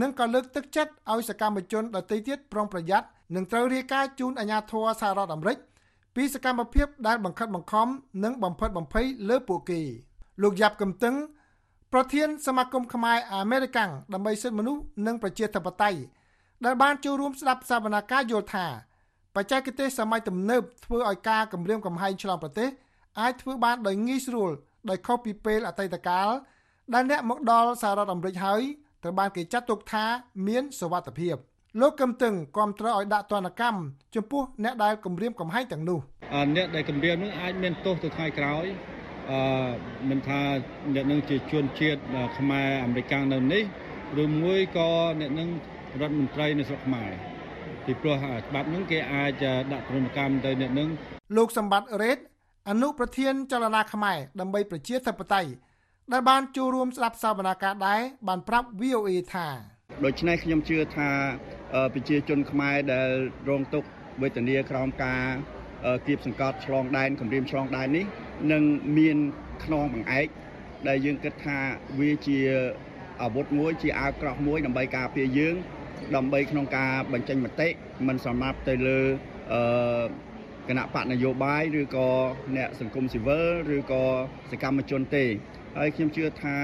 Speaker 1: និងក៏លើកទឹកចិត្តឲ្យសកម្មជនដទៃទៀតប្រុងប្រយ័ត្ននិងត្រូវរាយការណ៍ជូនអាជ្ញាធរសហរដ្ឋអាមេរិកពីសកម្មភាពដែលបង្ខិតបង្ខំនិងបំផិតបំភ័យលើពួកគេលោកយ៉ាប់កំតឹងប្រធានសមាគមខ្មែរអាមេរិកដើម្បីសិទ្ធិមនុស្សនិងប្រជាធិបតេយ្យដែលបានចូលរួមស្ដាប់សវនាការយល់ថាបច្ចេកទេសសម័យទំនើបធ្វើឲ្យការគម្រាមកំហែងឆ្លងប្រទេសអាចធ្វើបានដោយងាយស្រួល ដោយខុសពីពេលអតីតកាលដែលអ្នកមកដល់សហរដ្ឋអាមេរិកហើយត្រូវបានគេចាត់ទុកថាមានសវត្ថិភាពលោកកឹមតឹងគាំទ្រឲ្យដាក់ទណ្ឌកម្មចំពោះអ្នកដែលគម្រាមកំហែងទាំងនោះ
Speaker 12: អ្នកដែលគម្រាមនឹងអាចមានទោសទៅថ្ងៃក្រោយអឺមិនថាអ្នកនឹងជាជនជាតិខ្មែរអាមេរិកនៅនេះឬមួយក៏អ្នកនឹងរដ្ឋមន្ត្រីនៅស្រុកខ្មែរពីព្រោះច្បាប់នឹងគេអាចដាក់ទណ្ឌកម្មទៅអ្នកនឹង
Speaker 1: លោកសម្បត្តិរ៉េត អនុប្រធានចលនាខ្មែរដើម្បីប្រជាធិបតេយ្យដែលបានចូលរួមស្ដាប់សវនាការដែរបានប្រាប់ VOA ថា
Speaker 13: ដូច្នេះខ្ញុំជឿថាប្រជាជនខ្មែរដែលរងទុក្ខវេទនាក្រោមការគៀបសង្កត់ឆ្លងដែនគម្រាមឆ្លងដែននេះនឹងមានខ្នងបង្អែកដែលយើងគិតថាវាជាអាវុធមួយជាអាវក្រោះមួយដើម្បីការពារយើងដើម្បីក្នុងការបញ្ចេញមតិមិនសម្រាប់ទៅលើអឺ គណៈបកនយោបាយឬក៏អ្នកសង្គមស៊ីវិលឬក៏សកម្មជនទេហើយខ្ញុំជឿថា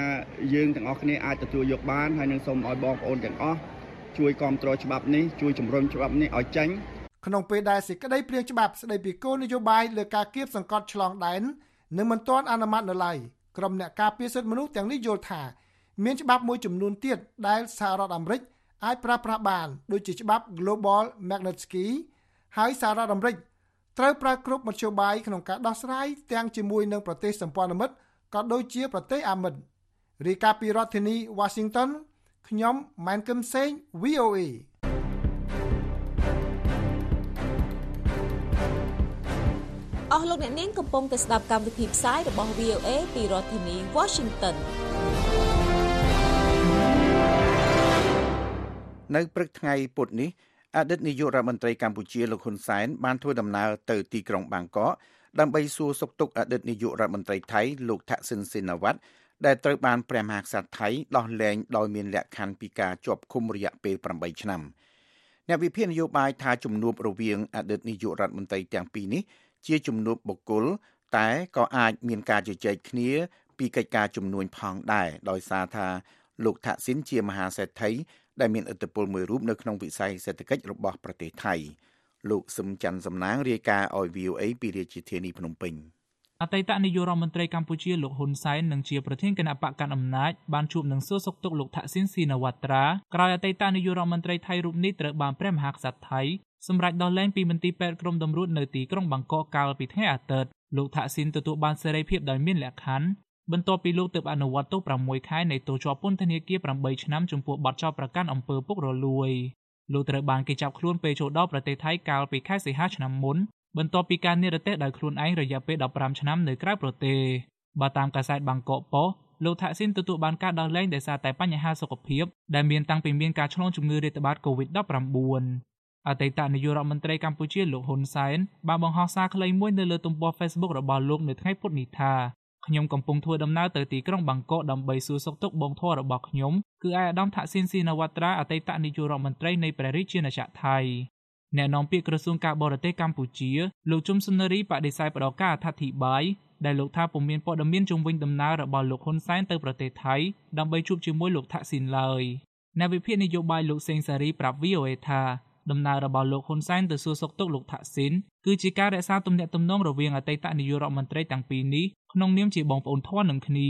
Speaker 13: យើងទាំងអស់គ្នាអាចទទួលយកបានហើយនឹងសូមឲ្យបងប្អូនទាំងអស់ជួយគ្រប់គ្រងច្បាប់នេះជួយជំរុញច្បាប់នេះឲ្យចេញ
Speaker 1: ក្នុងពេលដែលសេចក្តីព្រាងច្បាប់ស្តីពីគោលនយោបាយលើការគៀបសង្កត់ឆ្លងដែននឹងមិនទាន់អនុម័តនៅឡើយក្រុមអ្នកការពារសិទ្ធិមនុស្សទាំងនេះយល់ថាមានច្បាប់មួយចំនួនទៀតដែលសហរដ្ឋអាមេរិកអាចប្រើប្រាស់បានដូចជាច្បាប់ Global Magnitsky ហើយសហរដ្ឋអាមេរិក ត្រូវប្រើគ្រប់មធ្យោបាយក្នុងការដោះស្រាយទាំងជាមួយនឹងប្រទេសសម្ព័ន្ធមិត្តក៏ដូចជាប្រទេសអាមិត្តរីកាពីរដ្ឋធានី Washington ខ្ញុំម៉ែនកឹមសេង VOA
Speaker 7: អស់លោកអ្នកនាងកំពុងតែស្ដាប់កម្មវិធីផ្សាយរបស់ VOA ពីរដ្ឋធានី Washington
Speaker 4: នៅព្រឹកថ្ងៃពុធនេះ អតីតនាយករដ្ឋមន្ត្រីកម្ពុជាលោកហ៊ុនសែនបានធ្វើដំណើរទៅទីក្រុងបាងកកដើម្បីសួរសុខទុក្ខអតីតនាយករដ្ឋមន្ត្រីថៃលោកថាក់ស៊ីនស៊ីណាវ៉ាត់ដែលត្រូវបានព្រះមហាក្សត្រថៃដោះលែងដោយមានលក្ខខណ្ឌពីការជាប់ឃុំរយៈពេល8ឆ្នាំអ្នកវិភាគនយោបាយថាជំនួបរវាងអតីតនាយករដ្ឋមន្ត្រីទាំងពីរនេះជាជំនួបបុគ្គលតែក៏អាចមានការជជែកគ្នាពីកិច្ចការជំនួញផងដែរដោយសារថាលោកថាក់ស៊ីនជាមហាសេដ្ឋី ដែលមានឥទ្ធិពលមួយរូបនៅក្នុងវិស័យសេដ្ឋកិច្ចរបស់ប្រទេសថៃលោកសឹមច័ន្ទសំណាងរាយការណ៍ឲ្យ VOA ពីរាជធានីភ្នំពេញ
Speaker 14: អតីតនាយករដ្ឋមន្ត្រីកម្ពុជាលោកហ៊ុនសែននិងជាប្រធានគណៈបកកណ្ដាលអំណាចបានជួបនឹងសួរសុខទុក្ខលោកថាក់ស៊ីនស៊ីណាវ៉ាត្រាក្រោយអតីតនាយករដ្ឋមន្ត្រីថៃរូបនេះត្រូវបានព្រះមហាក្សត្រថៃសម្រេចដោះលែងពីមន្ទីរពេទ្យក្រុមតម្រួតនៅទីក្រុងបាងកកកាលពីថ្ងៃអាទិត្យលោកថាក់ស៊ីនទទួលបានសេរីភាពដោយមានលក្ខខណ្ឌ បន្ទាប់ពីលោកទើបអនុវត្តទោស6ខែនៃទោសជាប់ពន្ធនាគារ8ឆ្នាំចំពោះបទចោទប្រកាន់អំពើពុករលួយលោកត្រូវបានគេចាប់ខ្លួនពេលចូលដល់ប្រទេសថៃកាលពីខែសីហាឆ្នាំមុនបន្ទាប់ពីការនិរទេសដោយខ្លួនឯងរយៈពេល15ឆ្នាំនៅក្រៅប្រទេសបើតាមកាសែតបាងកកប៉ុស្តិ៍លោកថាក់ស៊ីនទទួលបានការដោះលែងដោយសារតែបញ្ហាសុខភាពដែលមានតាំងពីមានការឆ្លងជំងឺរាតត្បាត COVID-19 អតីតនាយករដ្ឋមន្ត្រីកម្ពុជាលោកហ៊ុនសែនបានបង្ហោះសារខ្លីមួយនៅលើទំព័រ Facebook របស់លោកនៅថ្ងៃពុធនេះថា ខ្ញុំកំពុងធ្វើដំណើរទៅទីក្រុងបាងកកដើម្បីសួរសុខទុក្ខបងធររបស់ខ្ញុំគឺឯកឧត្តមថាក់ស៊ីនស៊ីណាវ៉ាត្រាអតីតនាយករដ្ឋមន្ត្រីនៃព្រះរាជាណាចក្រថៃអ្នកនាំពាក្យក្រសួងការបរទេសកម្ពុជាលោកជុំសុនារីបដិសេធផ្ដល់ការអធិប្បាយដែលលោកថាពុំមានព័ត៌មានជំវិញដំណើររបស់លោកហ៊ុនសែនទៅប្រទេសថៃដើម្បីជួបជាមួយលោកថាក់ស៊ីនឡើយអ្នកវិភាគនយោបាយលោកសេងសារីប្រាប់ VOA ថាដំណើររបស់លោកហ៊ុនសែនទៅសួរសុខទុក្ខលោកថាក់ស៊ីនគឺជាការរក្សាទំនាក់ទំនងរវាងអតីតនាយករដ្ឋមន្ត្រីទាំងពីរនេះ ក្នុងនាមជាបងប្អូនធន់នឹងគ្នា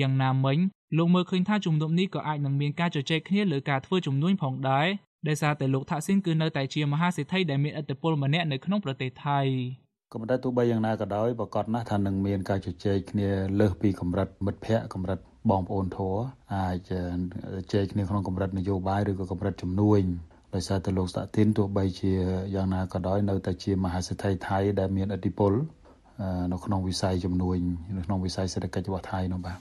Speaker 14: យ៉ាងណាមិញលោកមើលឃើញថាជំនុំនេះក៏អាចនឹងមានការជជែកគ្នាលើការធ្វើជំនួញផងដែរដោយសារតែលោកថាក់ស៊ីនគឺនៅតែជាមហាសេដ្ឋីដែលមានឥទ្ធិពលម្នាក់នៅក្នុងប្រទេសថៃ
Speaker 15: ក៏ប៉ុន្តែទោះបីយ៉ាងណាក៏ដោយប្រកាសណាស់ថានឹងមានការជជែកគ្នាលើសពីកម្រិតមិត្តភ័ក្តិកម្រិតបងប្អូនធរអាចជជែកគ្នាក្នុងកម្រិតនយោបាយឬក៏កម្រិតជំនួញដោយសារតែលោកស្តាក់ទីនទោះបីជាយ៉ាងណាក៏ដោយនៅតែជាមហាសេដ្ឋីថៃដែលមានឥទ្ធិពល នៅក្នុងវិស័យជំនួញនៅក្នុងវិស័យសេដ្ឋកិច្ចរបស់ថៃនោះបាទ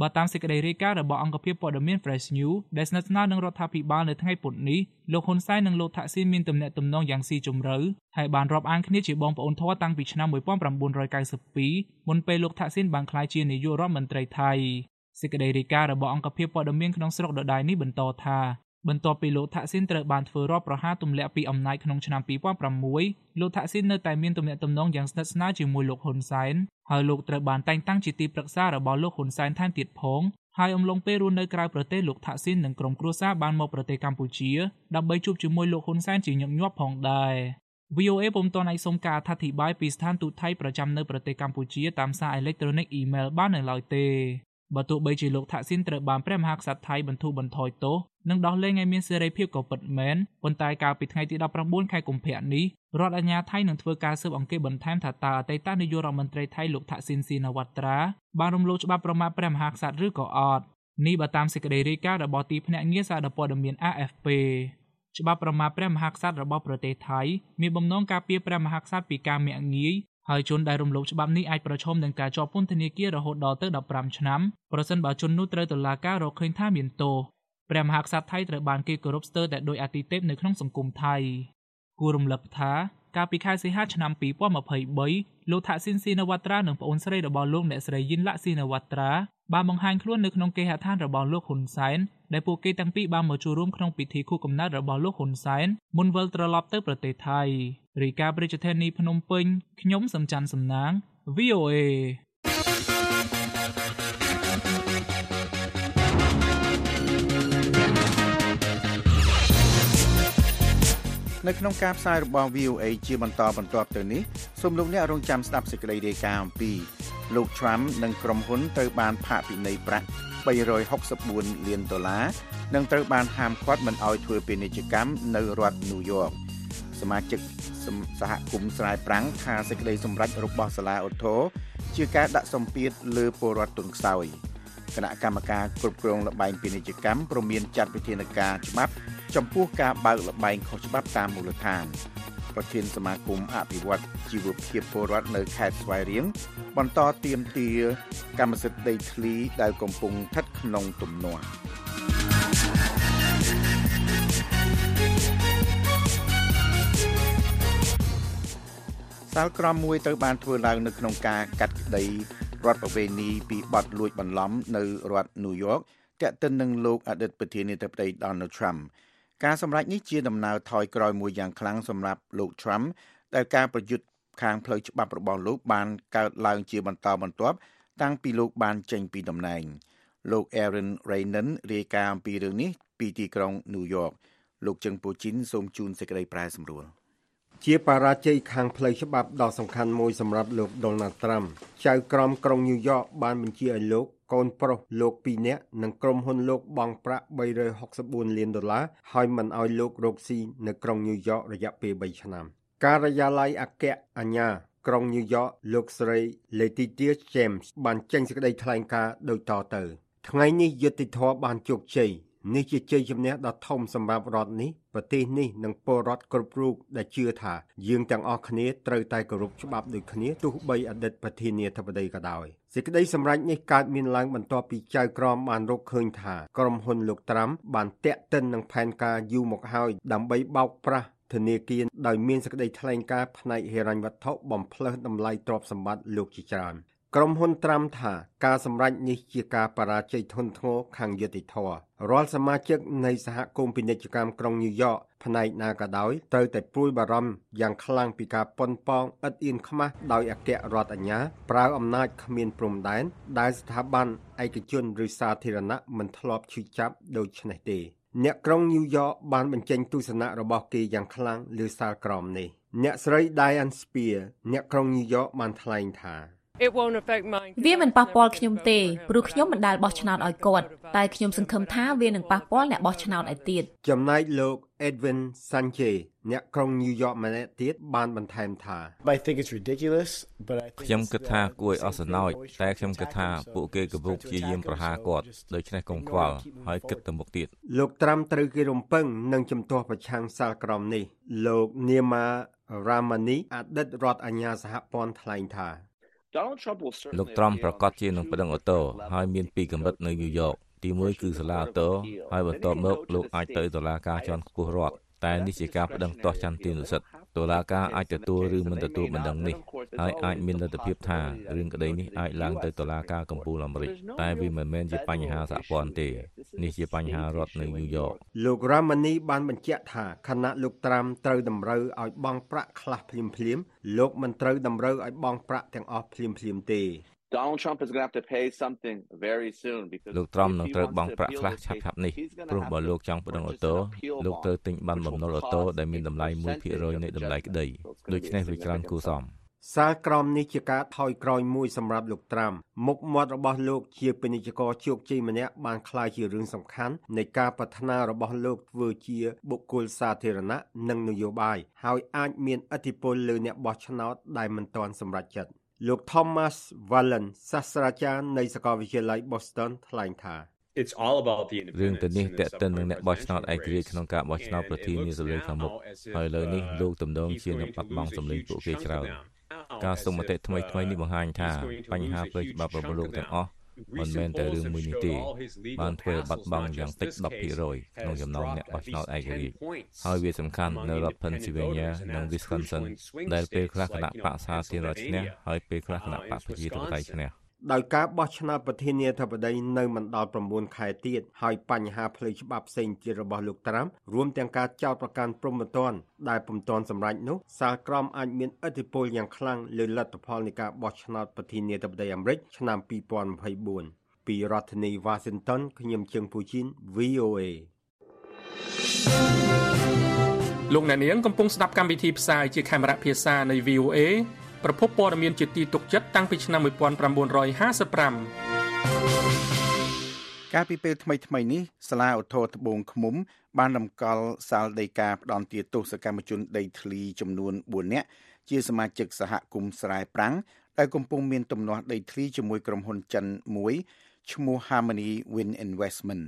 Speaker 14: បើតាមសេចក្តីរាយការណ៍របស់អង្គភាពព័ត៌មាន Fresh News ដែលស្និទ្ធស្នាលនឹងរដ្ឋាភិបាលនៅថ្ងៃពុធនេះលោកហ៊ុនសែននិងលោកថាក់ស៊ីនមានទំនាក់ទំនងយ៉ាងស៊ីជម្រៅហើយបានរាប់អានគ្នាជាបងប្អូនធម៌តាំងពីឆ្នាំ1992មុនពេលលោកថាក់ស៊ីនបានក្លាយជានាយករដ្ឋមន្ត្រីថៃសេចក្តីរាយការណ៍របស់អង្គភាពព័ត៌មានក្នុងស្រុកដដែលនេះបន្តថា បន្ទាប់ពីលោកថាក់ស៊ីនត្រូវបានធ្វើរដ្ឋប្រហារទម្លាក់ពីអំណាចក្នុងឆ្នាំ2006លោកថាក់ស៊ីននៅតែមានទំនាក់ទំនងយ៉ាងស្និទ្ធស្នាលជាមួយលោកហ៊ុនសែនហើយលោកត្រូវបានតែងតាំងជាទីប្រឹក្សារបស់លោកហ៊ុនសែនថែមទៀតផងហើយអំឡុងពេលរស់នៅក្រៅប្រទេសលោកថាក់ស៊ីននិងក្រុមគ្រួសារបានមកប្រទេសកម្ពុជាដើម្បីជួបជាមួយលោកហ៊ុនសែនជាញឹកញាប់ផងដែរ VOA ពុំទាន់អាចសុំការអធិប្បាយពីស្ថានទូតថៃប្រចាំនៅប្រទេសកម្ពុជាតាមសារអេឡិចត្រូនិកអ៊ីមែលបាននៅឡើយទេ បើទោះបីជាលោកថាក់ស៊ីនត្រូវបានព្រះមហាក្សត្រថៃបន្ធូរបន្ថយទោសនិងដោះលែងឲ្យមានសេរីភាពក៏ពិតមែនប៉ុន្តែកាលពីថ្ងៃទី19ខែកុម្ភៈនេះរដ្ឋអាជ្ញាថៃនឹងធ្វើការស៊ើបអង្កេតបន្ថែមថាតើអតីតនាយករដ្ឋមន្ត្រីថៃលោកថាក់ស៊ីនស៊ីណាវ៉ាត្រាបានរំលោភច្បាប់ប្រមាថព្រះមហាក្សត្រឬក៏អត់នេះបើតាមសេចក្តីរាយការណ៍របស់ទីភ្នាក់ងារសារព័ត៌មាន AFP ច្បាប់ប្រមាថព្រះមហាក្សត្ររបស់ប្រទេសថៃមានបំណងការពារព្រះមហាក្សត្រពីការមាក់ងាយ ហើយជនដែលរំលោភច្បាប់នេះអាចប្រឈមនឹងការជាប់ពន្ធនាគាររហូតដល់ទៅ15ឆ្នាំប្រសិនបើជននោះត្រូវតុលាការរកឃើញថាមានទោសព្រះមហាក្សត្រថៃត្រូវបានគេគោរពស្ទើរតែដោយអាទិទេពនៅក្នុងសង្គមថៃគួររំលឹកថាកាលពីខែសីហាឆ្នាំ2023លោកថាក់ស៊ីនស៊ីណាវ៉ាត្រានិងប្អូនស្រីរបស់លោកអ្នកស្រីយិនឡាក់ស៊ីណាវ៉ាត្រាបានបង្ហាញខ្លួននៅក្នុងគេហដ្ឋានរបស់លោកហ៊ុនសែនដែលពួកគេទាំងពីរបានមកចូលរួមក្នុងពិធីខួបកំណើតរបស់លោកហ៊ុនសែនមុនវិលត្រឡប់ទៅប្រទេសថៃ រីកាប្រជាធានីភ្នំពេញខ្ញុំសំច័ន្ទសំណាង VOA
Speaker 4: នៅក្នុងការផ្សាយរបស់ VOA ជាបន្តបន្ទាប់ទៅនេះសូមលោកអ្នករងចាំស្ដាប់សេចក្តីរាយការណ៍អំពីលោក Trump និងក្រុមហ៊ុនត្រូវបានផាកពិន័យប្រាក់364លានដុល្លារនិងត្រូវបានហាមឃាត់មិនឲ្យធ្វើពាណិជ្ជកម្មនៅរដ្ឋ New York ស មាជិកសហគមន៍ស្រែប្រាំងថាសេចក្តីសម្រេចរបស់សាលាឧទ្ធរជាការដាក់សម្ពាធលើពលរដ្ឋទុនខ្សោយគណៈកម្មការគ្រប់គ្រងលបែងពាណិជ្ជកម្មព្រមមានចាត់វិធានការច្បាប់ចំពោះការបើកលបែងខុសច្បាប់តាមមូលដ្ឋានប្រធានសមាគមអភិវឌ្ឍជីវភាពពលរដ្ឋនៅខេត្តស្វាយរៀងបន្តទៀមទាកម្មសិទ្ធិដីធ្លីដែលកំពុងស្ថិតក្នុងទំនាស់ សាលក្រមមួយត្រូវបានធ្វើឡើងនៅក្នុងការកាត់ក្តីរដ្ឋប្រវេណីពីបទលួចបន្លំនៅរដ្ឋ New York ទាក់ទិននឹងលោកអតីតប្រធានាធិបតី Donald Trump ការសម្រេចនេះជាដំណើរថយក្រោយមួយយ៉ាងខ្លាំងសម្រាប់លោក Trump ដែលការប្រយុទ្ធខាងផ្លូវច្បាប់របស់លោកបានកើតឡើងជាបន្តបន្ទាប់តាំងពីលោកបានចេញពីតំណែងលោក Aaron Raynon រាយការណ៍អំពីរឿងនេះពីទីក្រុង New York លោកជឹងពូជីនសូមជូនសេចក្តីប្រែសម្រួល
Speaker 16: ជាបរាជ័យខាងផ្លូវច្បាប់ដ៏សំខាន់មួយសម្រាប់លោក Donald Trump ចៅក្រមក្រុងញូវយ៉កបានបញ្ជាឲ្យលោកកូនប្រុសលោក2នាក់និងក្រុមហ៊ុនលោកបង់ប្រាក់364លានដុល្លារហើយមិនឲ្យលោករកស៊ីនៅក្រុងញូវយ៉ករយៈពេល3ឆ្នាំការិយាល័យអគ្គអាជ្ញាក្រុងញូវយ៉កលោកស្រី Letitia James បានចេញសេចក្តីថ្លែងការណ៍ដូចតទៅ ថ្ងៃនេះយុត្តិធម៌បានជោគជ័យ នេះជាជ័យជំនះដ៏ធំសម្រាប់រដ្ឋនេះប្រទេសនេះនិងពលរដ្ឋគ្រប់រូបដែលជឿថាយើងទាំងអស់គ្នាត្រូវតែគោរពច្បាប់ដូចគ្នាទោះបីអតីតប្រធានាធិបតីក៏ដោយសេចក្តីសម្រេចនេះកើតមានឡើងបន្ទាប់ពីចៅក្រមបានរកឃើញថាក្រុមហ៊ុនលោកត្រាំបានតាក់ទិននឹងផែនការយូរមកហើយដើម្បីបោកប្រាស់ធនាគារដោយមានសេចក្តីថ្លែងការណ៍ផ្នែកហិរញ្ញវត្ថុបំផ្លើសតម្លៃទ្រព្យសម្បត្តិលោកជាច្រើន។ ក្រុមហ៊ុនត្រាំថាការសម្រេចនេះជាការបរាជ័យធ្ងន់ធ្ងរខាងយុត្តិធម៌រាល់សមាជិកនៃសហគមន៍ពាណិជ្ជកម្មក្រុងញូវយ៉កផ្នែកណាក៏ដោយត្រូវតែព្រួយបារម្ភយ៉ាងខ្លាំងពីការប៉ុនប៉ងឥតអៀនខ្មាស់ដោយអគ្គរដ្ឋអាជ្ញាប្រើអំណាចគ្មានព្រំដែនដែលស្ថាប័នឯកជនឬសាធារណៈមិនធ្លាប់ឈឺចាប់ដូច្នេះទេអ្នកក្រុងញូវយ៉កបានបញ្ចេញទស្សនៈរបស់គេយ៉ាងខ្លាំងលើសាលក្រមនេះអ្នកស្រី Diane Spear អ្នកក្រុងញូវយ៉កបានថ្លែងថា
Speaker 7: វាមិនប៉ះពាល់ខ្ញុំទេព្រោះខ្ញុំមិនដែលបោះឆ្នោតឲ្យគាត់តែខ្ញុំសង្ឃឹមថាវានឹងប៉ះពាល់អ្នកបោះឆ្នោតឲ្យទៀត
Speaker 16: ចំណែកលោក Edwin Sanchez អ្នកក្រុងញូវយ៉កម្នាក់ទៀតបានបន្ថែមថា
Speaker 17: I think it's ridiculous but I
Speaker 18: ខ្ញុំគិតថាគួរឲ្យអស់សំណោចតែខ្ញុំគិតថាពួកគេកំពុងព្យាយាមប្រហារគាត់ដូច្នេះកុំខ្វល់ហើយគិតទៅមុខទៀត
Speaker 16: លោកត្រាំត្រូវគេរំពឹងនឹងជំទាស់ប្រឆាំងសាលក្រមនេះ លោក Nima Ramani អតីតរដ្ឋអាជ្ញាសហព័ន្ធថ្លែងថា
Speaker 18: លោកត្រាំប្រកាសជានឹងប្តឹងអូតូហើយមានពីរកម្រិតនៅញូវយ៉កទី1គឺសាលាអូតូហើយបន្ទាប់មកលោកអាចទៅតុលាការជាន់ខ្ពស់រដ្ឋ តែនេះជាការប្តឹងទាស់ចន្ទទានុសិទ្ធិតុលាការអាចទទួលឬមិនទទួលបណ្ដឹងនេះហើយអាចមានលទ្ធភាពថារឿងក្តីនេះអាចឡើងទៅតុលាការកំពូលអាមេរិកតែវាមិនមែនជាបញ្ហាសហព័ន្ធទេនេះជាបញ្ហារដ្ឋនៅញូវយ៉ក
Speaker 16: លោករ៉ាម៉ានីបានបញ្ជាក់ថាខណៈលោកត្រាំត្រូវតម្រូវឲ្យបង់ប្រាក់ខ្លះភ្លាមភ្លាមលោកមិនត្រូវតម្រូវឲ្យបង់ប្រាក់ទាំងអស់ភ្លាមភ្លាមទេ
Speaker 19: Donald Trump is going to have to pay something very soon because
Speaker 18: លោកត្រាំនឹងត្រូវបង់ប្រាក់ខ្លះឆាប់ៗនេះព្រោះបើលោកចង់ប្តឹងអូតូលោកត្រូវទិញបានបំណុលអូតូដែលមានតម្លៃ1%នៃតម្លៃក្តីដូច្នេះវាច្រើនគួរសម
Speaker 16: សាលក្រមនេះជាការថយក្រោយមួយសម្រាប់លោកត្រាំមុខមាត់របស់លោកជាពាណិជ្ជករជោគជ័យម្នាក់បានក្លាយជារឿងសំខាន់នៃការប្រាថ្នារបស់លោកធ្វើជាបុគ្គលសាធារណៈនិងនយោបាយហើយអាចមានឥទ្ធិពលលើអ្នកបោះឆ្នោតដែលមិនទាន់សម្រេចចិត្ត លោក Thomas Wallen សាស្ត្រាចារ្យនៃសាកលវិទ្យាល័យ Boston ថ្លែងថា
Speaker 20: It's all about the
Speaker 18: រឿងទៅនេះតេតិននឹងអ្នកបោះឆ្នោតឯករាជ្យក្នុងការបោះឆ្នោតប្រធានាធិបតីខាងមុខហើយលើនេះលោកទំនងជានឹងបាត់បង់សម្លេងពួកគេច្រើនការសុំមតិថ្មីថ្មីនេះបង្ហាញថាបញ្ហាផ្លូវច្បាប់របស់លោកទាំងអស់ មិនមែនតែរឿងមួយនេះទេបានធ្វើបាត់បង់យ៉ាងតិច10%ក្នុងចំណោមអ្នកបោះឆ្នោតឯករាជ្យហើយវាសំខាន់នៅរដ្ឋ Pennsylvania និង Wisconsin ដែលពេលខ្លះគណៈបកសាធារណឈ្នះហើយពេលខ្លះគណៈបកប្រជាធិបតេយ្យឈ្នះ
Speaker 16: ដោយការបោះឆ្នោតប្រធានាធិបតីនៅមិនដល់9ខែទៀតហើយបញ្ហាផ្លូវច្បាប់ផ្សេងទៀតរបស់លោកត្រាំរួមទាំងការចោទប្រកាន់ព្រហ្មទណ្ឌដែលពុំទាន់សម្រេចនោះសាលក្រមអាចមានឥទ្ធិពលយ៉ាងខ្លាំងលើលទ្ធផលនៃការបោះឆ្នោតប្រធានាធិបតីអាមេរិកឆ្នាំ2024ពីរដ្ឋធានី Washington ខ្ញុំជើងពូជីន VOA
Speaker 21: លោកអ្នកនាងកំពុងស្ដាប់កម្មវិធីផ្សាយជាខេមរៈភាសានៃ VOA ប្រភពព័ត៌មានជាទីទុកចិត្តតាំងពីឆ្នាំ1955
Speaker 4: កាលពីពេលថ្មីថ្មីនេះសាលាឧទ្ធរត្បូងឃ្មុំ បានរំកល់សាលដីកាផ្ដន់ទាទោសកម្មជនដីធ្លីចំនួន4នាក់ជាសមាជិកសហគមន៍ស្រែប្រាំងដែលកំពុងមានទំនាស់ដីធ្លីជាមួយក្រុមហ៊ុនចិនមួយឈ្មោះ Harmony Wind Investment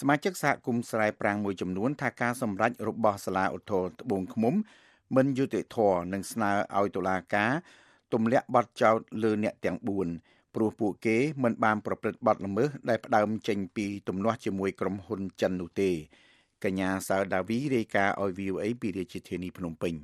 Speaker 4: សមាជិកសហគមន៍ស្រែប្រាំងមួយចំនួនថាការសម្រេចរបស់សាលាឧទ្ធរត្បូងឃ្មុំមិនយុត្តិធម៌និងស្នើឲ្យតុលាការទម្លាក់បទចោទលើអ្នកទាំង4ព្រោះពួកគេមិនបានប្រព្រឹត្តបទល្មើសដែលផ្ដើមចេញពីទំនាស់ជាមួយក្រុមហ៊ុនចិននោះទេកញ្ញាសៅដាវីរាយការណ៍ឲ្យ VOA ពីរាជធានីភ្នំពេញ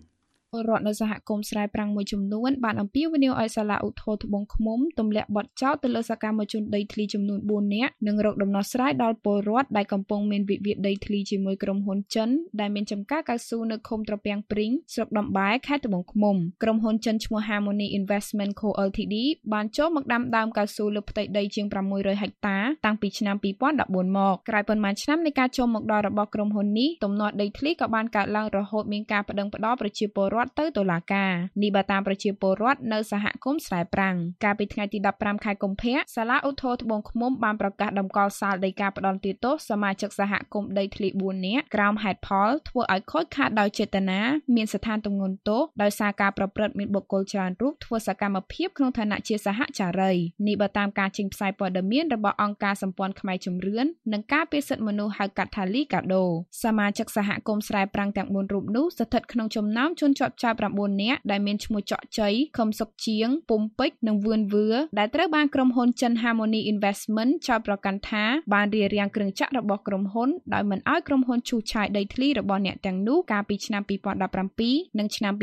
Speaker 20: ពលរដ្ឋនៅសហគមន៍ស្រែប្រាំងមួយចំនួនបានអំពាវនាវឲ្យសាលាឧទ្ធរត្បូងឃ្មុំទម្លាក់បទចោទទៅលើសកម្មជនដីធ្លីចំនួន4នាក់និងរកដំណោះស្រាយដល់ពលរដ្ឋដែលកំពុងមានវិវាទដីធ្លីជាមួយក្រុមហ៊ុនចិនដែលមានចំការកៅស៊ូនៅឃុំត្រពាំងព្រីងស្រុកដំបែខេត្តត្បូងឃ្មុំក្រុមហ៊ុនចិនឈ្មោះ Harmony Investment Co Ltd បានចូលមកដាំដើមកៅស៊ូលើផ្ទៃដីជាង600ហិកតាតាំងពីឆ្នាំ2014មកក្រោយប៉ុន្មានឆ្នាំនៃការចូលមកដល់របស់ក្រុមហ៊ុននេះទំនាស់ដីធ្លីក៏បានកើតឡើងរហូតមានការប្តឹងផ្តល់ប្រជាពលរដ្ឋទៅតុលាការនេះបើតាមប្រជាពលរដ្ឋនៅសហគមន៍ស្រែប្រាំងកាលពីថ្ងៃទី15ខែកុម្ភៈសាលាឧទ្ធរត្បូងឃ្មុំបានប្រកាសដំកល់សាលដីកាផ្តន្ទាទោសសមាជិកសហគមន៍ដីធ្លី4នាក់ក្រោមហេតុផលធ្វើឲ្យខូចខាតដោយចេតនាមានស្ថានទម្ងន់ទោសដោយសារការប្រព្រឹត្តមានបុគ្គលច្រើនរូបធ្វើសកម្មភាពក្នុងឋានៈជាសហចារីនេះបើតាមការចេញផ្សាយព័ត៌មានរបស់អង្គការសម្ព័ន្ធខ្មែរជំរឿននិងការពារសិទ្ធិមនុស្សហៅកាត់ថាលីកាដូសមាជិកសហគមន៍ស្រែប្រាំងទាំង4រូបនោះស្ថិតក្នុងចំណោមជនជាប់ចោទ9នាក់ដែលមានឈ្មោះចော့ជ័យខឹមសុកជាងពុំពេជ្រនិងវឿនវឿដែលត្រូវបានក្រុមហ៊ុនចិន Harmony Investment ចោទប្រកាន់ថាបានរារាំងគ្រឿងចក្ររបស់ក្រុមហ៊ុនដោយមិនអោយក្រុមហ៊ុនឈូសឆាយដីធ្លីរបស់អ្នកទាំងនោះកាលពីឆ្នាំ2017និងឆ្នាំ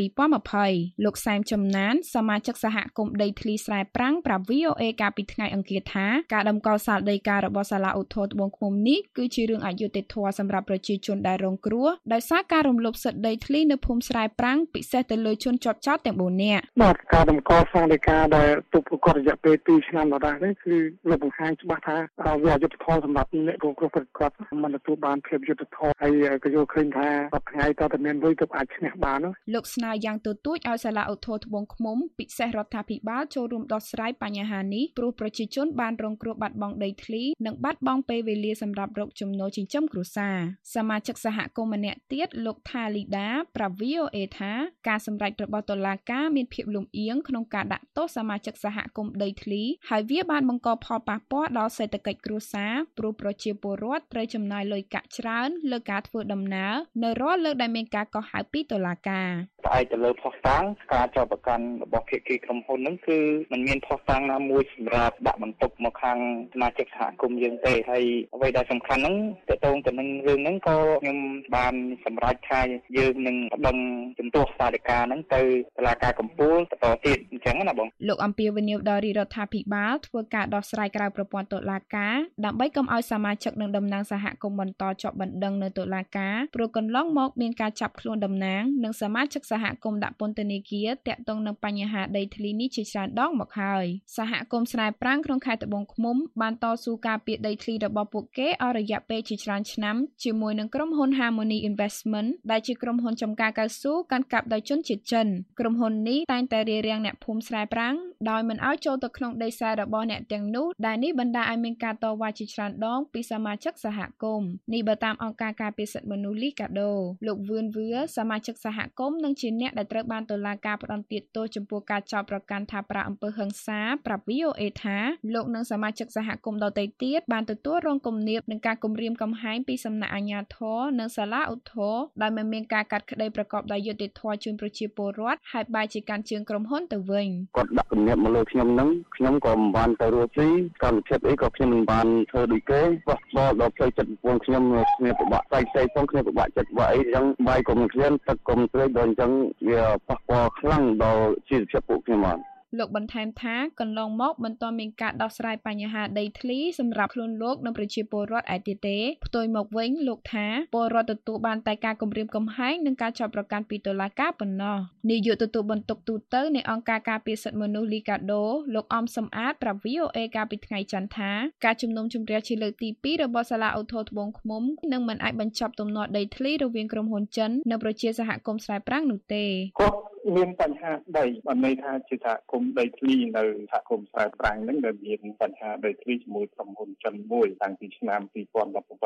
Speaker 20: 2020លោកសែមចំណានសមាជិកសហគមន៍ដីធ្លីស្រែប្រាំងប្រាប់ VOA កាលពីថ្ងៃអង្គារថាការដំកល់សាលដីការបស់សាលាឧទ្ធរត្បូងឃ្មុំនេះគឺជារឿងអយុត្តិធម៌សម្រាប់ប្រជាជនដែលរងគ្រោះដោយសារការរំលោភសិទ្ធិដីធ្លីនៅភូមិស្រែប្រាំងពិសេសទៅលើជនជាប់ចោទទាំង4នាក់
Speaker 22: បាទការតម្កល់សង្ឃដីកាដែលទុកប្រកបរយៈពេល2ឆ្នាំដដែលនេះគឺលោកបង្ហាញច្បាស់ថាវាអយុត្តិធម៌សម្រាប់អ្នករងគ្រោះប្រកបមិនទទួលបានភាពយុត្តិធម៌ហើយក៏យល់ឃើញថាសប្តាហ៍ថ្ងៃតើតែមានលុយទើបអាចឈ្នះបាននោះ
Speaker 20: លោកស្នើយ៉ាងទទូចឲ្យសាលាឧទ្ធរត្បូងឃ្មុំពិសេសរដ្ឋាភិបាលចូលរួមដោះស្រាយបញ្ហានេះព្រោះប្រជាជនបានរងគ្រោះបាត់បង់ដីធ្លីនិងបាត់បង់ពេលវេលាសម្រាប់រកចំណូលចិញ្ចឹមគ្រួសារសមាជិកសហគមន៍ម្នាក់ទៀតលោកថាលីដា ប្រាប់ VOA ថាការសម្រេចរបស់តុលាការមានភាពលំអៀងក្នុងការដាក់ទោសសមាជិកសហគមន៍ដីធ្លីហើយវាបានបង្កផលប៉ះពាល់ដល់សេដ្ឋកិច្ចគ្រួសារព្រោះប្រជាពលរដ្ឋត្រូវចំណាយលុយកាក់ច្រើនលើការធ្វើដំណើរនៅរាល់លើកដែលមានការកោះហៅពីតុលាការ
Speaker 23: ផ្អែកទៅលើផុសតាំងការចោទប្រកាន់របស់ភាគីក្រុមហ៊ុនហ្នឹងគឺมันមានផុសតាំងណាមួយសម្រាប់ដាក់បន្ទុកមកខាងសមាជិកសហគមន៍យើងទេហើយអ្វីដែលសំខាន់ហ្នឹងតកតងទៅនឹងរឿងហ្នឹងក៏ខ្ញុំបានសម្រេចថាយើងនឹងប្តឹងជំទាស់សាធិការហ្នឹងទៅតុលាការកំពូលបន្តទៀតអញ្ចឹងណាបង
Speaker 20: លោកអំពាវនាវដល់រាជរដ្ឋាភិបាលធ្វើការដោះស្រាយក្រៅប្រព័ន្ធតុលាការដើម្បីកុំឲ្យសមាជិកនិងតំណាងសហគមន៍បន្តជាប់បណ្ដឹងនៅតុលាការព្រោះកន្លងមកមានការចាប់ខ្លួនតំណាងនិងសមាជិកសហគមន៍ដាក់ពន្ធនាគារតាក់ទងនឹងបញ្ហាដីធ្លីនេះជាច្រើនដងមកហើយសហគមន៍ស្រែប្រាំងក្នុងខេត្តត្បូងឃ្មុំបានតស៊ូការពារដីធ្លីរបស់ពួកគេអស់រយៈពេលជាច្រើនឆ្នាំជាមួយនឹងក្រុមហ៊ុន Harmony Investment ដែលជាក្រុមហ៊ុនចំការកៅស៊ូកាន់កាប់ដោយជនជាតិចិនក្រុមហ៊ុននេះតែងតែរារាំងអ្នកភូមិស្រែប្រាំងដោយមិនឲ្យចូលទៅក្នុងដីស្រែរបស់អ្នកទាំងនោះដែលនេះបណ្ដាលឲ្យមានការតវ៉ាជាច្រើនដងពីសមាជិកសហគមន៍នេះបើតាមអង្គការការពារសិទ្ធិមនុស្សលីកាដូលោកវឿនវឿសមាជិកសហគមន៍និងជាអ្នកដែលត្រូវបានតុលាការផ្តន្ទាទោសចំពោះការចោទប្រកាន់ថាប្រាអំពើហិង្សាប្រាប់ VOA ថាលោកនិងសមាជិកសហគមន៍ដទៃទៀតបានទទួលរងគំនាបនឹងការគំរាមកំហែងពីសំណាក់អាជ្ញាធរនិងសាលាឧទ្ធរដោយមិនមានការកាត់ក្តីប្រកបដោយយុត្តិធម៌ជូនប្រជាពលរដ្ឋហើយបែរជាកាន់ជើងក្រុមហ៊ុនទៅវិញ
Speaker 23: គាត់ដាក់គំនាបមកលើខ្ញុំហ្នឹងខ្ញុំក៏មិនបានទៅរស់ស៊ីកម្មវិធីអីក៏ខ្ញុំមិនបានធ្វើដូចគេបោះបោដល់ផ្លូវចិត្តប្រពន្ធខ្ញុំគ្នាពិបាកផ្សេងផ្សេងផងគ្នាពិបាកចិត្តពិបាកអីអញ្ចឹងបាយកុំឃ្លានទឹកកុំត្រើយដល់អញ្ចឹងវាប៉ះពាល់ខ្លាំងដល់ជីវភាពពួកខ្ញុំបាន
Speaker 20: លោកបន្ថែមថាកន្លងមកមិនទាន់មានការដោះស្រាយបញ្ហាដីធ្លីសម្រាប់ខ្លួនលោកនិងប្រជាពលរដ្ឋឯទៀតទេផ្ទុយមកវិញលោកថាពលរដ្ឋទទួលបានតែការគំរាមកំហែងនិងការចាប់ប្រកាន់ពីតុលាការប៉ុណ្ណោះនាយកទទួលបន្ទុកទូតនៃអង្គការការពារសិទ្ធិមនុស្សលីកាដូលោកអំសំអាតប្រាប់ VOA កាលពីថ្ងៃច័ន្ទថាការជំនុំជម្រះជាលើកទី2របស់សាលាឧទ្ធរត្បូងឃ្មុំនឹងមិនអាចបញ្ចប់ទំនាស់ដីធ្លីរវាងក្រុមហ៊ុនចិននិងប្រជាសហគមន៍ស្រែប្រាំងនោះទេ
Speaker 22: គាត់ មានបញ្ហាដីបានន័យថាជាសហគមន៍ដីធ្លីនៅសហគមន៍ស្រែប្រាំងហ្នឹងដែលមានបញ្ហាដីធ្លីជាមួយក្រុមហ៊ុនចិនមួយតាំងពីឆ្នាំ2017មក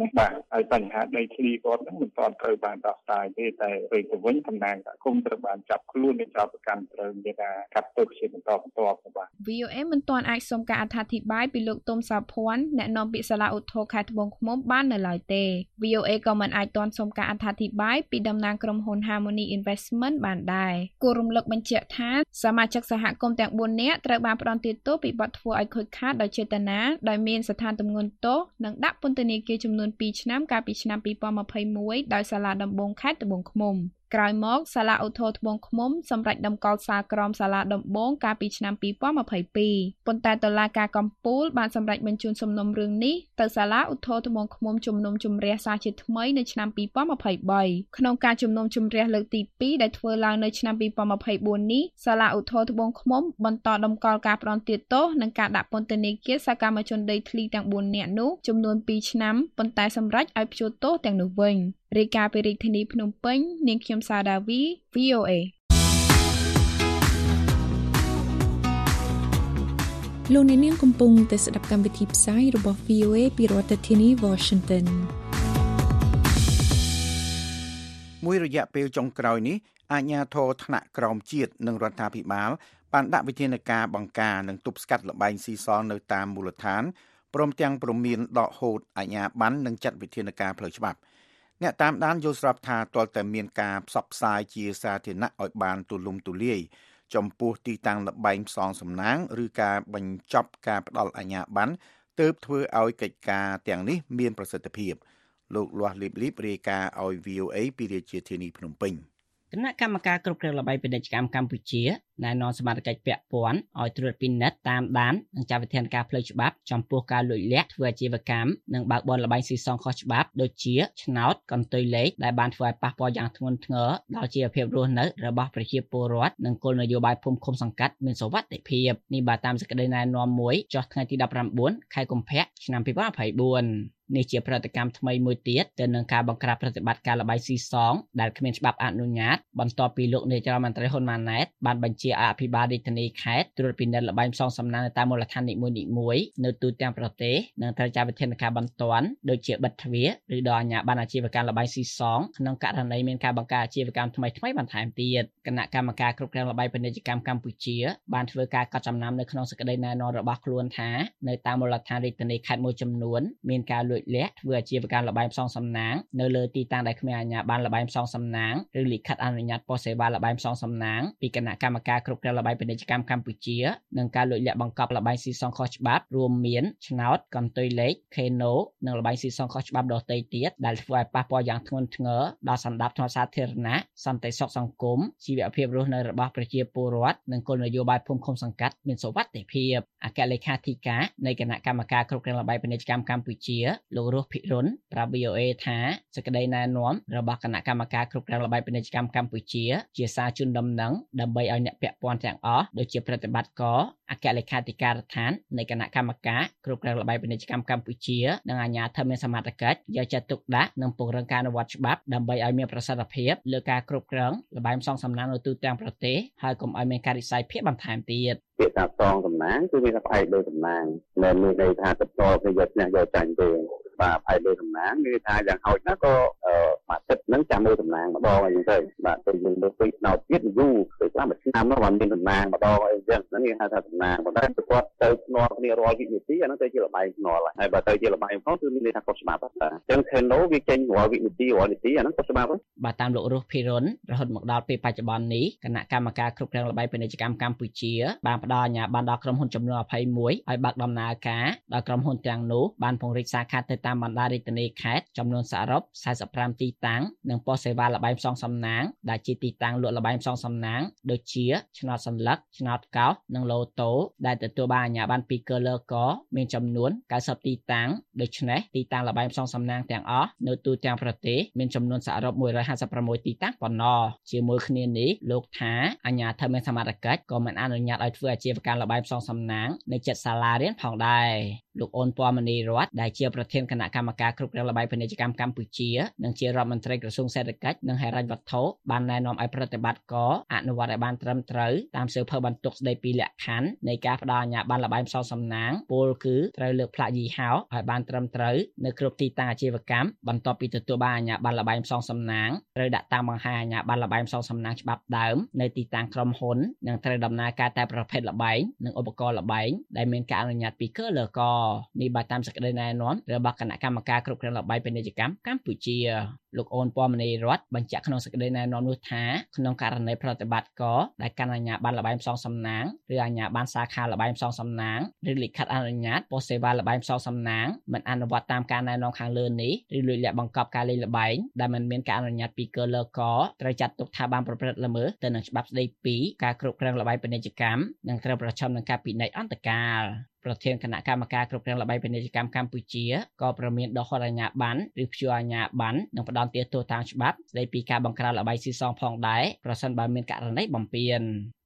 Speaker 22: ណាបាទហើយបញ្ហាដីធ្លីគាត់ហ្នឹងមិនទាន់ត្រូវបានដោះស្រាយទេតែពេលទៅវិញតំណាងសហគមន៍ត្រូវបានចាប់ខ្លួននិងចោទប្រកាន់ត្រូវមានការកាត់ទោសជាបន្តបន្ទាប់បាទ
Speaker 20: VOA មិនទាន់អាចសុំការអត្ថាធិប្បាយពីលោកទុំសោភ័ណ្ឌអ្នកនាំពាក្យសាលាឧទ្ធរខេត្តត្បូងឃ្មុំបាននៅឡើយទេ VOA ក៏មិនអាចទាន់សុំការអត្ថាធិប្បាយពីតំណាងក្រុមហ៊ុន Harmony Investment បានដែរគួររំលឹកបញ្ជាក់ថាសមាជិកសហគមន៍ទាំង4នាក់ត្រូវបានផ្តន្ទាទោសពីបទធ្វើឲ្យខូចខាតដោយចេតនាដោយមានស្ថានទម្ងន់ទោសនិងដាក់ពន្ធនាគារចំនួន2ឆ្នាំកាលពីឆ្នាំ2021ដោយសាលាដំបងខេត្តត្បូងឃ្មុំ ក្រោយមកសាលាឧទ្ធរត្បូងឃ្មុំសម្រេចដំកល់សាលក្រមសាលាដំបងកាលពីឆ្នាំ2022ប៉ុន្តែតុលាការកំពូលបានសម្រេចបញ្ជូនសំណុំរឿងនេះទៅសាលាឧទ្ធរត្បូងឃ្មុំជំនុំជម្រះសារជាថ្មីនៅឆ្នាំ2023ក្នុងការជំនុំជម្រះលើកទី2ដែលធ្វើឡើងនៅឆ្នាំ2024នេះសាលាឧទ្ធរត្បូងឃ្មុំបន្តដំកល់ការផ្ដន្ទាទោសនិងការដាក់ពន្ធនាគារសកម្មជនដីធ្លីទាំង4នាក់នោះចំនួន2ឆ្នាំប៉ុន្តែសម្រេចឲ្យព្យួរទោសទាំងនោះវិញរាយការណ៍ពីរាជធានីភ្នំពេញ នាងខ្ញុំសាដាវី VOA
Speaker 24: លោកអ្នកនាងកំពុងតែស្ដាប់កម្មវិធីផ្សាយរបស់ VOA ពីរដ្ឋធានី Washington
Speaker 4: មួយរយៈពេលចុងក្រោយនេះអាជ្ញាធរថ្នាក់ក្រោមជាតិនិងរដ្ឋាភិបាលបានដាក់វិធានការបង្ការនិងទប់ស្កាត់លបែងស៊ីសងនៅតាមមូលដ្ឋានព្រមទាំងព្រមានដកហូតអាជ្ញាប័ណ្ណនិងចាត់វិធានការផ្លូវច្បាប់ អ្នកតាមដានយល់ស្របថាទាល់តែមានការផ្សព្វផ្សាយជាសាធារណៈឲ្យបានទូលំទូលាយចំពោះទីតាំងលបែងផ្សងសំណាងឬការបញ្ចប់ការផ្ដល់អាជ្ញាប័ណ្ណទើបធ្វើឲ្យកិច្ចការទាំងនេះមានប្រសិទ្ធភាពលោកលាស់លីបលីបរាយការណ៍ឲ្យ VOA ពីរាជាធានីភ្នំពេញ។
Speaker 25: គណៈកម្មការគ្រប់គ្រងល្បែងពាណិជ្ជកម្មកម្ពុជា ណែនាំសមាជិកពាក់ព័ន្ធឲ្យត្រួតពិនិត្យតាមដាននិងចាត់វិធានការផ្លូវច្បាប់ចំពោះការលួចលាក់ធ្វើអាជីវកម្មនិងបើកបរល្បែងស៊ីសងខុសច្បាប់ដូចជាឆ្នោតកន្ទុយលេខដែលបានធ្វើឲ្យប៉ះពាល់យ៉ាងធ្ងន់ធ្ងរដល់ជីវភាពរស់នៅរបស់ប្រជាពលរដ្ឋនិងគោលនយោបាយភូមិឃុំសង្កាត់មានសុវត្ថិភាពនេះបាទតាមសេចក្តីណែនាំមួយចុះថ្ងៃទី19ខែកុម្ភៈឆ្នាំ2024នេះជាប្រតិកម្មថ្មីមួយទៀតទៅនឹងការបង្ក្រាបប្រតិបត្តិការលបាយស៊ីសងដែលគ្មានច្បាប់អនុញ្ញាតបន្ទាប់ពីលោកនាយរដ្ឋមន្ត្រីហ៊ុនម៉ាណែតបានបញ្ជាឲ្យអភិបាលរាជធានីខេត្តត្រួតពិនិត្យលបាយផ្សងសំណាងនៅតាមមូលដ្ឋាននីមួយៗនៅទូទាំងប្រទេសនិងត្រូវចាត់វិធានការបន្ទាន់ដូចជាបិទទ្វារឬដល់អាជ្ញាប័ណ្ណអាជីវកម្មលបាយស៊ីសងក្នុងករណីមានការបង្កើតអាជីវកម្មថ្មីៗបន្ថែមទៀតគណៈកម្មការគ្រប់គ្រងលបាយពាណិជ្ជកម្មកម្ពុជាបានធ្វើការកត់ចំណាំនៅក្នុងសេចក្តីណែនាំរបស់ខ្លួនថានៅតាមមូលដ្ឋានរាជធានីខេត្តមួយចំនួនមានការលួចលាក់ធ្វើអាជីវកម្មលបែងផ្សងសំណាងនៅលើទីតាំងដែលគ្មានអាជ្ញាប័ណ្ណលបែងផ្សងសំណាងឬលិខិតអនុញ្ញាតប៉ុស្តិ៍សេវាលបែងផ្សងសំណាងពីគណៈកម្មការគ្រប់គ្រងលបែងពាណិជ្ជកម្មកម្ពុជា និងការលួចលាក់បង្កប់លបែងស៊ីសងខុសច្បាប់រួមមានឆ្នោតកន្ទុយលេខខេណូនិងលបែងស៊ីសងខុសច្បាប់ដទៃទៀតដែលធ្វើឲ្យប៉ះពាល់យ៉ាងធ្ងន់ធ្ងរដល់សន្តិភាពសាធារណៈសន្តិសុខសង្គមជីវភាពរស់នៅរបស់ប្រជាពលរដ្ឋនិងគោលនយោបាយភូមិឃុំសង្កាត់មានសុវត្ថិភាពអគ្គលេខាធិការនៃគណៈកម្មការគ្រប់គ្រងលបែងពាណិជ្ជកម្មកម្ពុជាលោករស់ភិរុនប្រាប់ VOA ថាសេចក្តីណែនាំរបស់គណៈកម្មការគ្រប់គ្រងល្បែងពាណិជ្ជកម្មកម្ពុជាជាសារជូនដំណឹងដើម្បីឲ្យអ្នកពាក់ព័ន្ធទាំងអស់ដូចជាប្រតិបត្តិការអគ្គលេខាធិការដ្ឋាននៃគណៈកម្មការគ្រប់គ្រងល្បែងពាណិជ្ជកម្មកម្ពុជានិងអាជ្ញាធរមានសមត្ថកិច្ចយកចិត្តទុកដាក់និងពង្រឹងការអនុវត្តច្បាប់ដើម្បីឲ្យមានប្រសិទ្ធភាពលើការគ្រប់គ្រងល្បែងផ្សងសំណាងនៅទូទាំងប្រទេសហើយកុំឲ្យមានការរិះសាយភាគបន្ថែមទៀត
Speaker 26: ពាក្យថាសងសំណាងគឺមានតែផ្អែកលើសំណាងមិនមានន័យថាតបទៅយកឈ្នះយកចាញ់ទេ បាទផ្អែកលើសំណាងគឺថាយ៉ាងហោចណាស់ក៏មួយទឹកហ្នឹងចាំមើលសំណាងម្ដងអីចឹងទៅបាទទៅយើងលើកពីណោទៀតយូរទៅខ្លះមួយឆ្នាំនោះបានមានសំណាងម្ដងអីចឹងហ្នឹងគេហៅថាសំណាងប៉ុន្តែគាត់ទៅភ្នាល់គ្នារាល់វិនាទីអាហ្នឹងទៅជាលបាយភ្នាល់ហើយបើទៅជាលបាយផងគឺមានន័យថាគាត់ច្បាប់បាទអញ្ចឹង Keno វាចេញរាល់វិនាទីរាល់នាទីអាហ្នឹងគាត់ច្បាប់
Speaker 25: បាទតាមលោករស់ភិរុនរហូតមកដល់ពេលបច្ចុប្បន្ននេះគណៈកម្មការគ្រប់គ្រងលបាយពាណិជ្ជកម្មកម្ពុជាបានផ្ដល់អាជ្ញាប័ណ្ណដល់ក្រុមហ៊ុនចំនួន21ឲ្យបើកដំណើរការដល់ក្រុមហ៊ុនទាំងនោះបានពង្រីកសាខាទៅតាមបណ្ដារាជធានីខេត្តចំនួនសរុប45ទីតាំងនិងប៉ុស្តិ៍សេវាលបែងផ្សងសំណាងដែលជាទីតាំងលក់លបែងផ្សងសំណាងដូចជាឆ្នោតសន្លឹកឆ្នោតកោសនិងឡូតូដែលទទួលបានអាជ្ញាប័ណ្ណពីកើលកមានចំនួន90ទីតាំងដូច្នេះទីតាំងលបែងផ្សងសំណាងទាំងអស់នៅទូទាំងប្រទេសមានចំនួនសរុប156ទីតាំងប៉ុណ្ណោះជាមួយគ្នានេះលោកថាអាជ្ញាធរមានសមត្ថកិច្ចក៏មិនអនុញ្ញាតឲ្យធ្វើអាជីវកម្មលបែងផ្សងសំណាងនៅចិត្តសាលារៀនផងដែរ លោកអូនពណ៌មនីរតដែលជាប្រធានគណៈកម្មការគ្រប់គ្រងលបែងពាណិជ្ជកម្មកម្ពុជានិងជារដ្ឋមន្ត្រីក្រសួងសេដ្ឋកិច្ចនិងហិរញ្ញវត្ថុបានណែនាំឲ្យប្រតិបត្តិការអនុវត្តឲ្យបានត្រឹមត្រូវតាមសៀវភៅបន្ទុកស្ដីពីលក្ខខណ្ឌនៃការផ្ដល់អាជ្ញាប័ណ្ណលបែងផ្សងសំណាងពលគឺត្រូវលើកផ្លាកយីហោឲ្យបានត្រឹមត្រូវនៅគ្រប់ទីតាំងអាជីវកម្មបន្ទាប់ពីទទួលបានអាជ្ញាប័ណ្ណលបែងផ្សងសំណាងត្រូវដាក់តាំងបង្ហាញអាជ្ញាប័ណ្ណលបែងផ្សងសំណាងច្បាប់ដើមនៅទីតាំងក្រុមហ៊ុននិងត្រូវដំណើរការតែប្រភេទលបែងនិងឧបករណ៍លបែងដែលមានការអនុញ្ញាតពីកើលកនេះបើតាមសេចក្តីណែនាំរបស់គណៈកម្មការគ្រប់គ្រងលបាយពាណិជ្ជកម្មកម្ពុជាលោកអូនពមនីរដ្ឋបញ្ជាក់ក្នុងសេចក្តីណែនាំនោះថាក្នុងករណីប្រតិបត្តិការដែលកាន់អាជ្ញាប័ណ្ណលបាយផ្សងសំណាងឬអាជ្ញាប័ណ្ណសាខាលបាយផ្សងសំណាងឬលិខិតអនុញ្ញាតប៉ុស្តិ៍សេវាលបាយផ្សងសំណាងមិនអនុវត្តតាមការណែនាំខាងលើនេះឬលួចលាក់បង្កប់ការលេងល្បែងដែលមិនមានការអនុញ្ញាតពីគលកត្រូវចាត់ទុកថាបានប្រព្រឹត្តល្មើសទៅនឹងច្បាប់ស្តីពីការគ្រប់គ្រងលបាយពាណិជ្ជកម្មនិងត្រូវប្រឈមនឹងការពិន័យអន្តកាល ប្រធានគណៈកម្មការគ្រប់គ្រងលបាយពាណិជ្ជកម្មកម្ពុជាក៏ប្រមានដកហត់អាជ្ញាប័ណ្ណឬព្យួរអាជ្ញាប័ណ្ណនិងផ្ដន់ទាទោសតាមច្បាប់ស្តីពីការបង្ក្រាបលបាយស៊ីសងផងដែរប្រសិនបើមានករណីបំពាន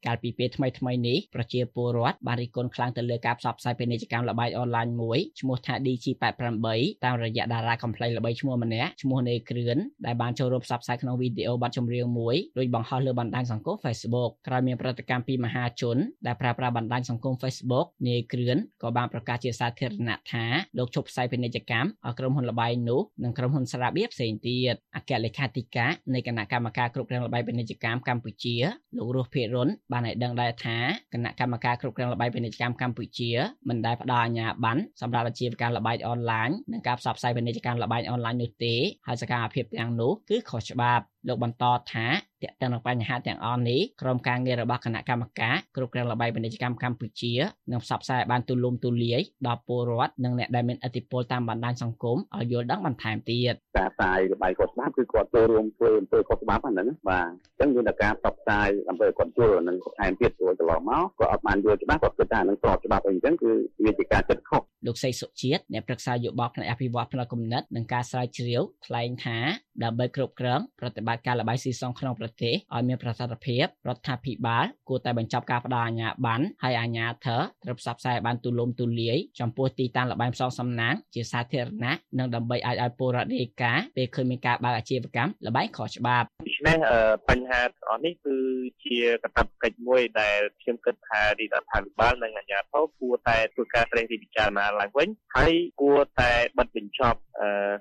Speaker 25: កាលពីពេលថ្មីថ្មីនេះប្រជាពលរដ្ឋបានរិះគន់ខ្លាំងទៅលើការផ្សព្វផ្សាយពាណិជ្ជកម្មលបាយអនឡាញមួយឈ្មោះថា DG88 តាមរយៈតារាកំ pl ល្បីឈ្មោះម្នាក់ឈ្មោះនេគ្រឿនដែលបានចូលរួមផ្សព្វផ្សាយក្នុងវីដេអូបទចម្រៀងមួយរួចបង្ហោះលើបណ្ដាញសង្គម Facebook ក្រោយមានប្រតិកម្មពីមហាជនដែលប្រើប្រាស់បណ្ដាញសង្គម Facebook នេគ្រឿនក៏បានប្រកាសជាសាធារណៈថាលោកជប់ផ្សាយពាណិជ្ជកម្មឲ្យក្រុមហ៊ុនលបាយនោះនិងក្រុមហ៊ុនស្រាបៀរផ្សេងទៀតអគ្គលេខាធិការនៃគណៈកម្មការគ្រប់គ្រងលបាយពាណិជ្ជកម្មកម្ពុជាលោករស់ភិរុនបានឲ្យដឹងដែរថាគណៈកម្មការគ្រប់គ្រងលបាយពាណិជ្ជកម្មកម្ពុជាមិនដែលផ្ដល់អាជ្ញាប័ណ្ណសម្រាប់អាជីវកម្មលបាយអនឡាញនិងការផ្សព្វផ្សាយពាណិជ្ជកម្មលបាយអនឡាញនោះទេហើយសកម្មភាពទាំងនោះគឺខុសច្បាប់ លោកបន្តថាទាក់ទងនឹងបញ្ហាទាំងអស់នេះក្រុមការងាររបស់គណៈកម្មការគ្រប់គ្រងលបាយពាណិជ្ជកម្មកម្ពុជានឹងផ្សព្វផ្សាយឲ្យបានទូលំទូលាយដល់ពលរដ្ឋនិងអ្នកដែលមានឥទ្ធិពលតាមបណ្ដាញសង្គមឲ្យយល់ដឹងបន្ថែមទៀត
Speaker 26: ការផ្សាយលបាយគាត់ស្ដាប់គឺគាត់ចូលរួមធ្វើអំពើខុសច្បាប់ហ្នឹងបាទអញ្ចឹងមានតែការផ្សព្វផ្សាយអំពើគាត់យល់នឹងបន្ថែមទៀតព្រោះកន្លងមកគាត់អត់បានយល់ច្បាស់គាត់គិតថានឹងស្របច្បាប់អីអញ្ចឹងគឺវាជាការគិតខុស
Speaker 25: លោកសីសុជាតិអ្នកប្រឹក្សាយោបល់ផ្នែកអភិវឌ្ឍផ្នែកគំនិតនិងការស្រាវជ្រាវថ្លែងថាដើម្បីគ្រប់គ្រងប្រតិបត្តិការលបាយស៊ីសងក្នុងប្រទេសឲ្យមានប្រសិទ្ធភាពរដ្ឋាភិបាលគួរតែបញ្ចប់ការផ្ដល់អាជ្ញាប័ណ្ណហើយអាជ្ញាធរត្រូវផ្សព្វផ្សាយបានទូលំទូលាយចំពោះទីតាំងលបាយផ្សងសំណាងជាសាធារណៈនិងដើម្បីអាចឲ្យពលរដ្ឋរាយការណ៍ពេលឃើញមានការបើកអាជីវកម្មលបាយខុសច្បាប់
Speaker 27: ដូច្នេះបញ្ហាទាំងអស់នេះគឺជាកាតព្វកិច្ចមួយដែលខ្ញុំគិតថារដ្ឋាភិបាលនិងអាជ្ញាធរគួរតែធ្វើការត្រេះរិះពិចារណាឡើងវិញហើយគួរតែបិទបញ្ចប់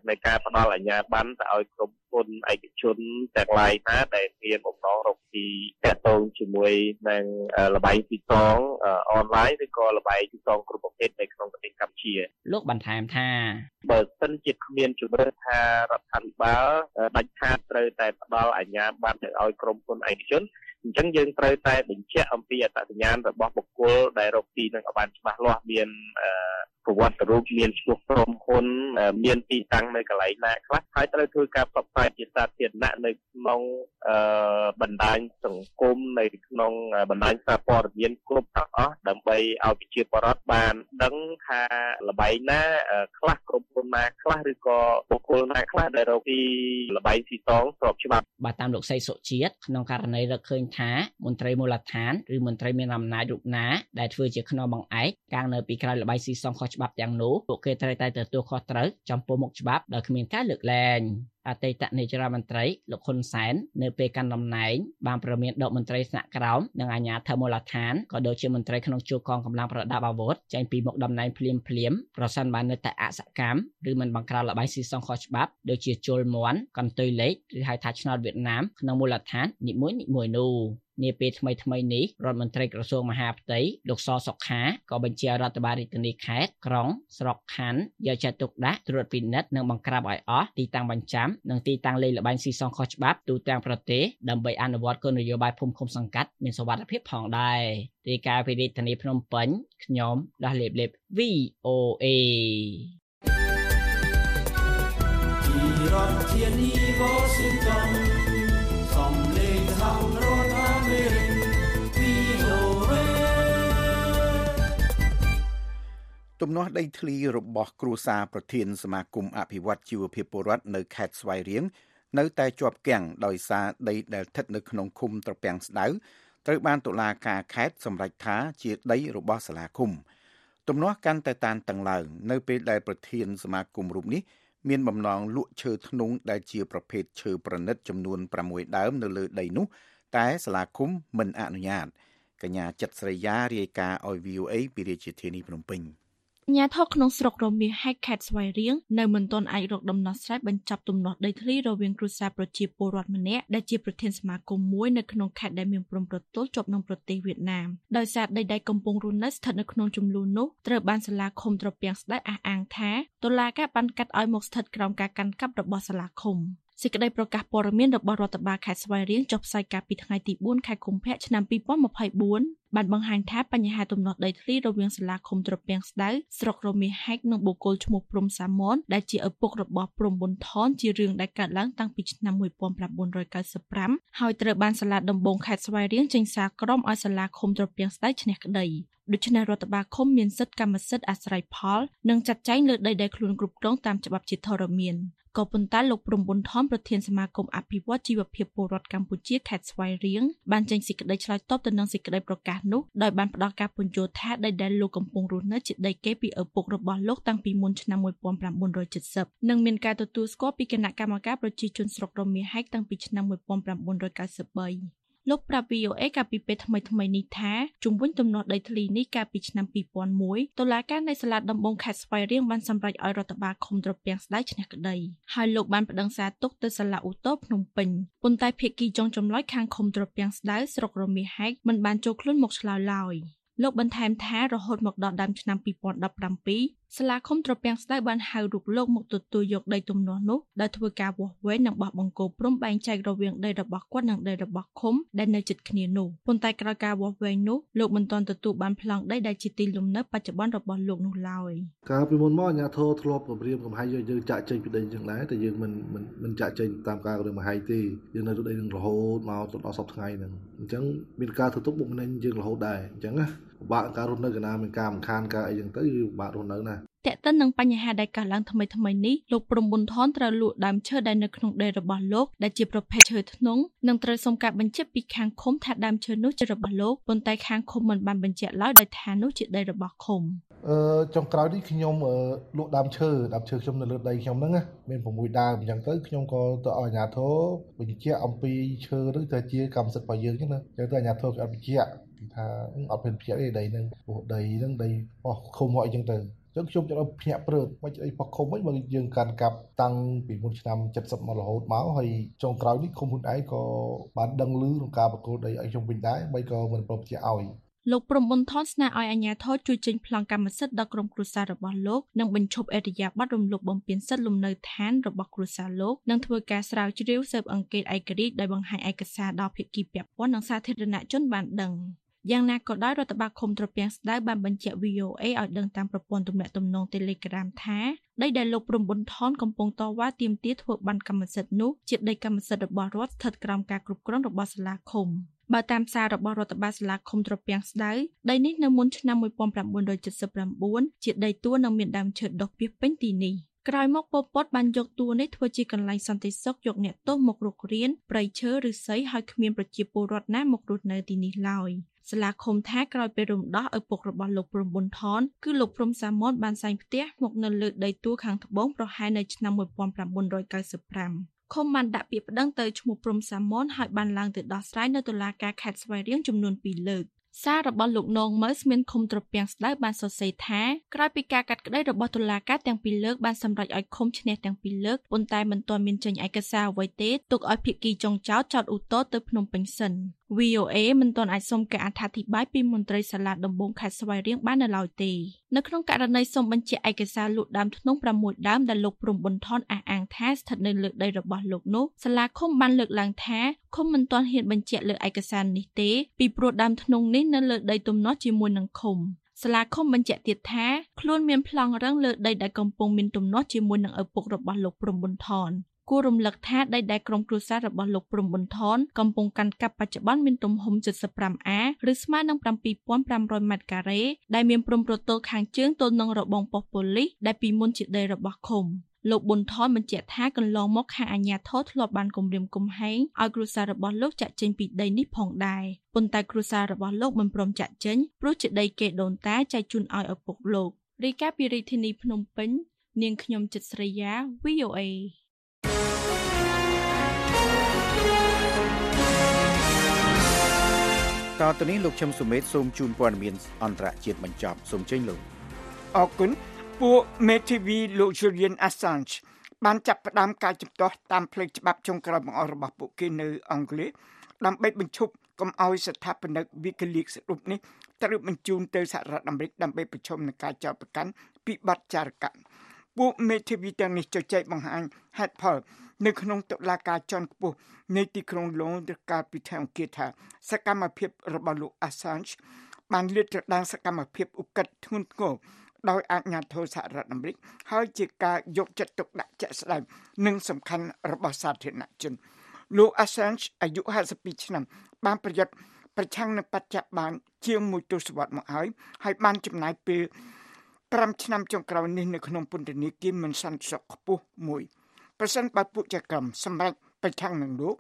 Speaker 27: នៃការផ្ដល់អាជ្ញាប័ណ្ណទៅឲ្យក្រុមហ៊ុនឯកជនទាំងឡាយណាដែលមានបំណងរកស៊ីតាក់ទងជាមួយនឹងលបាយទីសងអនឡាញឬក៏លបាយទីសងគ្រប់ប្រភេទនៅក្នុងប្រទេសកម្ពុជា
Speaker 25: លោកបន្ថែមថា
Speaker 27: បើសិនជាគ្មានជំរឿនថារដ្ឋាភិបាលដាច់ខាតត្រូវតែផ្ដល់អាជ្ញាប័ណ្ណទៅឲ្យក្រុមហ៊ុនឯកជនអញ្ចឹងយើងត្រូវតែបញ្ជាក់អំពីអត្តសញ្ញាណរបស់បុគ្គលដែលរកស៊ីនឹងឲ្យបានច្បាស់លាស់មានប្រវត្តិរូបមានឈ្មោះក្រុមហ៊ុន មានទីតាំងនៅកន្លែងណាខ្លះហើយត្រូវធ្វើការផ្សព្វផ្សាយជាសាធារណៈនៅក្នុងបណ្ដាញសង្គមនៅក្នុងបណ្ដាញសារព័ត៌មានគ្រប់ទាំងអស់ដើម្បីឲ្យប្រជាពលរដ្ឋបានដឹងថាលបែងណាខ្លះក្រុមហ៊ុនណាខ្លះឬក៏បុគ្គលណាខ្លះដែលរកពីលបែងស៊ីសងស្របច្បាប់
Speaker 25: បាទតាមលោកសីសុជាតិក្នុងករណីរកឃើញថាមន្ត្រីមូលដ្ឋានឬមន្ត្រីមានអំណាចរូបណាដែលធ្វើជាខ្នងបង្អែកកាងនៅពីក្រោយលបែងស៊ីសងខុសច្បាប់ទាំងនោះពួកគេត្រូវតែទទួលខុសត្រូវចំពោះមុខច្បាប់ដោយគ្មានការលើកលែងអតីតនាយរដ្ឋមន្ត្រីលោកហ៊ុនសែននៅពេលកាន់តំណែងបានប្រមានដកមន្ត្រីថ្នាក់ក្រោមនិងអាជ្ញាធរមូលដ្ឋានក៏ដូចជាមន្ត្រីក្នុងជួរកងកម្លាំងប្រដាប់អាវុធចេញពីមុខតំណែងភ្លាមភ្លាមប្រសិនបើនៅតែអសកម្មឬមិនបង្ក្រាបលបាយស៊ីសងខុសច្បាប់ដូចជាជលមន់កន្ទុយលេខឬហៅថាឆ្នោតវៀតណាមក្នុងមូលដ្ឋាននីមួយៗនោះនាពេលថ្មីថ្មីនេះរដ្ឋមន្ត្រីក្រសួងមហាផ្ទៃលោកសសុខាក៏បញ្ជារដ្ឋបាលរាជធានីខេត្តក្រុងស្រុកខណ្ឌយកចិត្តទុកដាក់ត្រួតពិនិត្យនិងបង្ក្រាបឲ្យអស់ទីតាំងបញ្ចាំនិងទីតាំងលេងល្បែងស៊ីសងខុសច្បាប់ទូទាំងប្រទេសដើម្បីអនុវត្តគោលនយោបាយភូមិឃុំសង្កាត់មានសុវត្ថិភាពផងដែររាយការណ៍ពីរាជធានីភ្នំពេញខ្ញុំដាស់លេបលេប VOA រដ្ឋធានី Washington
Speaker 4: ទំនាស់ដីធ្លីរបស់គ្រួសារប្រធានសមាគមអភិវឌ្ឍជីវភាពពលរដ្ឋនៅខេត្តស្វាយរៀងនៅតែជាប់គាំងដោយសារដីដែលស្ថិតនៅក្នុងឃុំត្រពាំងស្ដៅត្រូវបានតុលាការខេត្តសម្រេចថាជាដីរបស់សាលាឃុំទំនាស់កាន់តែតានតឹងឡើងនៅពេលដែលប្រធានសមាគមរូបនេះមានបំណងលក់ឈើធ្នង់ដែលជាប្រភេទឈើប្រណិតចំនួន6ដើមនៅលើដីនោះ តែសាលាឃុំមិនអនុញ្ញាតកញ្ញាចិត្តស្រីយ៉ារាយការណ៍ឲ្យ VOA ពីរាជធានីភ្នំពេញ
Speaker 28: ញាធរក្នុងស្រុករមៀហែកខេត្តស្វាយរៀងនៅមិនទាន់អាចរកដំណោះស្រាយបញ្ចប់ទំនាស់ដីធ្លីរវាងគ្រួសារប្រជាពលរដ្ឋម្នាក់ដែលជាប្រធានសមាគមមួយនៅក្នុងខេត្តដែលមានព្រំប្រទល់ជាប់នឹងប្រទេសវៀតណាមដោយសារដីដីកំពុងរស់នៅស្ថិតនៅក្នុងចំនួននោះត្រូវបានសាលាឃុំត្រពាំងស្ដេចអះអាងថាតុលាការបានកាត់ឲ្យមកស្ថិតក្រោមការកាន់កាប់របស់សាលាឃុំ សេចក្តីប្រកាសព័ត៌មានរបស់រដ្ឋបាលខេត្តស្វាយរៀងចុះផ្សាយកាលពីថ្ងៃទី4ខែកុម្ភៈឆ្នាំ2024បានបង្ហាញថាបញ្ហាទំនាស់ដីធ្លីរវាងសាលាឃុំត្រពាំងស្ដៅស្រុករមៀហែកនិងបុគ្គលឈ្មោះព្រំសាមនដែលជាឪពុករបស់ព្រំប៊ុនថនជារឿងដែលកើតឡើងតាំងពីឆ្នាំ1995ហើយត្រូវបានសាលាដំបងខេត្តស្វាយរៀងចេញសារក្រមឲ្យសាលាឃុំត្រពាំងស្ដៅឈ្នះក្តីដូច្នេះរដ្ឋបាលឃុំមានសិទ្ធិកម្មសិទ្ធិអាស្រ័យផលនិងចាត់ចែងលើដីដែលខ្លួនគ្រប់គ្រងតាមច្បាប់ជាធរមាន ក៏ប៉ុន្តែលោកព្រំប៊ុនថនប្រធានសមាគមអភិវឌ្ឍជីវភាពពលរដ្ឋកម្ពុជាខេត្តស្វាយរៀងបានចេញសេចក្តីឆ្លើយតបទៅនឹងសេចក្តីប្រកាសនោះដោយបានផ្ដល់ការពន្យល់ថាដីដែលលោកកំពុងរស់នៅជាដីគេពីឪពុករបស់លោកតាំងពីមុនឆ្នាំ1970និងមានការទទួលស្គាល់ពីគណៈកម្មការប្រជាជនស្រុករមៀហែកតាំងពីឆ្នាំ1993 លោកប្រាប់ VOA កាលពីពេលថ្មីថ្មីនេះថាជំវិញទំនាស់ដីធ្លីនេះកាលពីឆ្នាំ2001តុលាការនៃសាលាដំបងខេត្តស្វាយរៀងបានសម្រេចឲ្យរដ្ឋបាលឃុំត្រពាំងស្ដាយឈ្នះក្តីហើយលោកបានប្តឹងសារទុកទៅសាលាឧទ្ធរភ្នំពេញប៉ុន្តែភាគីចុងចម្លើយខាងឃុំត្រពាំងស្ដៅស្រុករមាសហែកមិនបានចូលខ្លួនមកឆ្លើយឡើយលោកបន្ថែមថារហូតមកដល់ដើមឆ្នាំ2017 សាលាឃុំត្រពាំងស្ដៅបានហៅរូបលោកមកទទួលយកដីទំនាស់នោះដោយធ្វើការវាស់វែងនិងបោះបង្គោលព្រំបែងចែករវាងដីរបស់គាត់និងដីរបស់ឃុំដែលនៅជិតគ្នានោះប៉ុន្តែក្រោយការវាស់វែងនោះលោកមិនទាន់ទទួលបានប្លង់ដីដែលជាទីលំនៅបច្ចុប្បន្នរបស់លោកនោះឡើយ
Speaker 29: កាលពីមុនមកអាជ្ញាធរធ្លាប់គម្រាមកំហែងយើងយើងចាក់ចេញពីដីចឹងដែរតែយើងមិនមិនមិនចាក់ចេញតាមការគម្រាមកំហែងទេយើងនៅដីនឹងរហូតមកដល់សប្តាហ៍ថ្ងៃហ្នឹងអញ្ចឹងមានការធ្វើទុកបុកម្នេញយើងរហូតដែរអញ្ចឹងណា ពិបាកការរស់នៅកណាមានការរំខានការអីចឹងទៅគឺពិបាករស់នៅណា
Speaker 28: តេតិននឹងបញ្ហាដែលកើតឡើងថ្មីថ្មីនេះលោកព្រំប៊ុនថនត្រូវលក់ដើមឈើដែលនៅក្នុងដីរបស់លោកដែលជាប្រភេទឈើធ្នង់និងត្រូវសុំការបញ្ជាក់ពីខាងឃុំថាដើមឈើនោះជារបស់លោកប៉ុន្តែខាងឃុំមិនបានបញ្ជាក់ឡើយដោយថានោះជាដីរបស់ឃុំ
Speaker 29: អឺចុងក្រោយនេះខ្ញុំលក់ដើមឈើដើមឈើខ្ញុំនៅលើដីខ្ញុំហ្នឹងមាន6ដើមអញ្ចឹងទៅខ្ញុំក៏ទៅឲ្យអាជ្ញាធរបញ្ជាក់អំពីឈើនោះទៅជាកម្មសិទ្ធិរបស់យើងអញ្ចឹងណាអញ្ចឹងទៅអាជ្ញាធរគេអត់បញ្ជាក់ ថាអត់មានបញ្ជាក់ទេដីហ្នឹងព្រោះដីហ្នឹងដីអស់ឃុំមកអីចឹងទៅចឹងខ្ញុំចង់ភ្ញាក់ព្រឹកមិនអីផុសឃុំវិញបើយើងកាន់កាប់តាំងពីមុនឆ្នាំ70មករហូតមកហើយចុងក្រោយនេះឃុំហ៊ុនឯងក៏បានដឹងឮក្នុងការបកគោលដីឲ្យខ្ញុំវិញដែរបីក៏មិនព្រមជាឲ្យ
Speaker 28: លោកព្រំប៊ុនថនស្នើឲ្យអាជ្ញាធរជួយចេញប្លង់កម្មសិទ្ធិដល់ក្រុមគ្រួសាររបស់លោកនិងបញ្ឈប់អេរយាប័តរំលោភបំពានសិទ្ធិលំនៅឋានរបស់គ្រួសារលោកនិងធ្វើការស្រាវជ្រាវស៊ើបអង្កេតឯករាជ្យដោយបង្ហាញឯកសារដល់ភាគីពាក់ព័ន្ធនិងសាធារណជនបានដឹង។ យ៉ាងណាក៏ដោយរដ្ឋបាលឃុំត្រពាំងស្ដៅបានបញ្ជាក់ VOA ឲ្យដឹងតាមប្រព័ន្ធទំនាក់ទំនង Telegram ថាដីដែលលោកព្រំប៊ុនថនកំពុងតវ៉ាទាមទារធ្វើបានកម្មសិទ្ធិនោះជាដីកម្មសិទ្ធិរបស់រដ្ឋស្ថិតក្រោមការគ្រប់គ្រងរបស់សាលាឃុំបើតាមសាររបស់រដ្ឋបាលសាលាឃុំត្រពាំងស្ដៅដីនេះនៅមុនឆ្នាំ1979ជាដីទួលនិងមានដើមឈើដុះពាសពេញទីនេះក្រោយមកពលពតបានយកតួនេះធ្វើជាកន្លែងសន្តិសុខយកអ្នកទោសមករុករៀនប្រៃឈើឬស័យឲ្យគ្មានប្រជាពលរដ្ឋណាមករស់នៅទីនេះឡើយ សាលាឃុំថាក្រោយពេលរំដោះឪពុករបស់លោកព្រំប៊ុនថនគឺលោកព្រំសាមនបានសែងផ្ទះមកនៅលើដីទួលខាងត្បូងប្រហែលនៅឆ្នាំ1995ឃុំបានដាក់ពាក្យប្តឹងទៅឈ្មោះព្រំសាមនហើយបានឡើងទៅដោះស្រាយនៅតុលាការខេត្តស្វាយរៀងចំនួន2លើកសាររបស់លោកនងមើស្មានឃុំត្រពាំងស្ដៅបានសរសេរថាក្រោយពីការកាត់ក្តីរបស់តុលាការទាំងពីរលើកបានសម្រេចឲ្យឃុំឈ្នះទាំងពីរលើកប៉ុន្តែមិនទាន់មានចេញឯកសារអ្វីទេទុកឲ្យភាគីចុងចោតចោតឧទ្ធរទៅភ្នំពេញសិន VOA មិនទាន់អាចសុំការអធិប្បាយពីមន្ត្រីសាលាដំបងខេត្តស្វាយរៀងបាននៅឡើយទេនៅក្នុងករណីសុំបញ្ជាក់ឯកសារលក់ដើមធ្នង់6ដើមដែលលោកព្រំប៊ុនថនអះអាងថាស្ថិតនៅលើដីរបស់លោកនោះសាលាឃុំបានលើកឡើងថាឃុំមិនទាន់ហ៊ានបញ្ជាក់លើឯកសារនេះទេពីព្រោះដើមធ្នង់នេះនៅលើដីទំនាស់ជាមួយនឹងឃុំសាលាឃុំបញ្ជាក់ទៀតថាខ្លួនមានប្លង់រឹងលើដីដែលកំពុងមានទំនាស់ជាមួយនឹងឪពុករបស់លោកព្រំប៊ុនថន គួររំលឹកថាដីដែលក្រុមគ្រួសាររបស់លោកព្រំប៊ុនថនកំពុងកាន់កាប់បច្ចុប្បន្នមានទំហំ 75A ឬស្មើនឹង7500ម៉ែត្រការ៉េដែលមានព្រំប្រទល់ខាងជើងទល់នឹងរបងប៉ុស្តិ៍ប៉ូលីសដែលពីមុនជាដីរបស់ឃុំលោកប៊ុនថនបញ្ជាក់ថាកន្លងមកខាងអាជ្ញាធរធ្លាប់បានគម្រាមកំហែងឲ្យគ្រួសាររបស់លោកចាក់ចេញពីដីនេះផងដែរប៉ុន្តែគ្រួសាររបស់លោកមិនព្រមចាក់ចេញព្រោះជាដីគេដូនតាចែកជូនឲ្យឪពុកលោករីកាពីរាជធានីភ្នំពេញ នាងខ្ញុំចិត្តស្រីយ៉ា VOA
Speaker 4: តទៅនេះលោកឈឹមសុមេតសូមជូនព័ត៌មានអន្តរជាតិបញ្ចប់សូមចេញលោក
Speaker 5: អរគុណពួកមេធាវីលោក Julian Assange បានចាប់ផ្ដើមការជំទាស់តាមផ្លូវច្បាប់ចុងក្រោយបង្អស់របស់ពួកគេនៅអង់គ្លេសដើម្បីបញ្ឈប់កុំឲ្យស្ថាបនិក WikiLeaks រូបនេះត្រូវបញ្ជូនទៅសហរដ្ឋអាមេរិកដើម្បីប្រឈមនឹងការចោទប្រកាន់ពីបទចារកម្ម ពួកមេធាវីទាំងនេះជជែកបង្ហាញហេតុផលនៅក្នុងតុលាការជាន់ខ្ពស់នៃទីក្រុងឡុងដឺកាលពីថ្ងៃអង្គារថា សកម្មភាពរបស់លោក Assange បានលាតត្រដាងសកម្មភាពឧក្រិដ្ឋធ្ងន់ធ្ងរដោយអាជ្ញាធរសហរដ្ឋអាមេរិកហើយជាការយកចិត្តទុកដាក់ជាក់ស្ដែងនិងសំខាន់របស់សាធារណជនលោក Assange អាយុ52ឆ្នាំ បានប្រយុទ្ធប្រឆាំងនឹងបច្ចុប្បន្នជាងមួយទសវត្សរ៍មកហើយហើយបានចំណាយពេល 5ឆ្នាំចុងក្រោយនេះនៅក្នុងពន្ធនាគារមិនសន្តិសុខខ្ពស់មួយប្រសិនបើពួកចក្រមសម្រាប់ប្រឆាំងនឹងលោក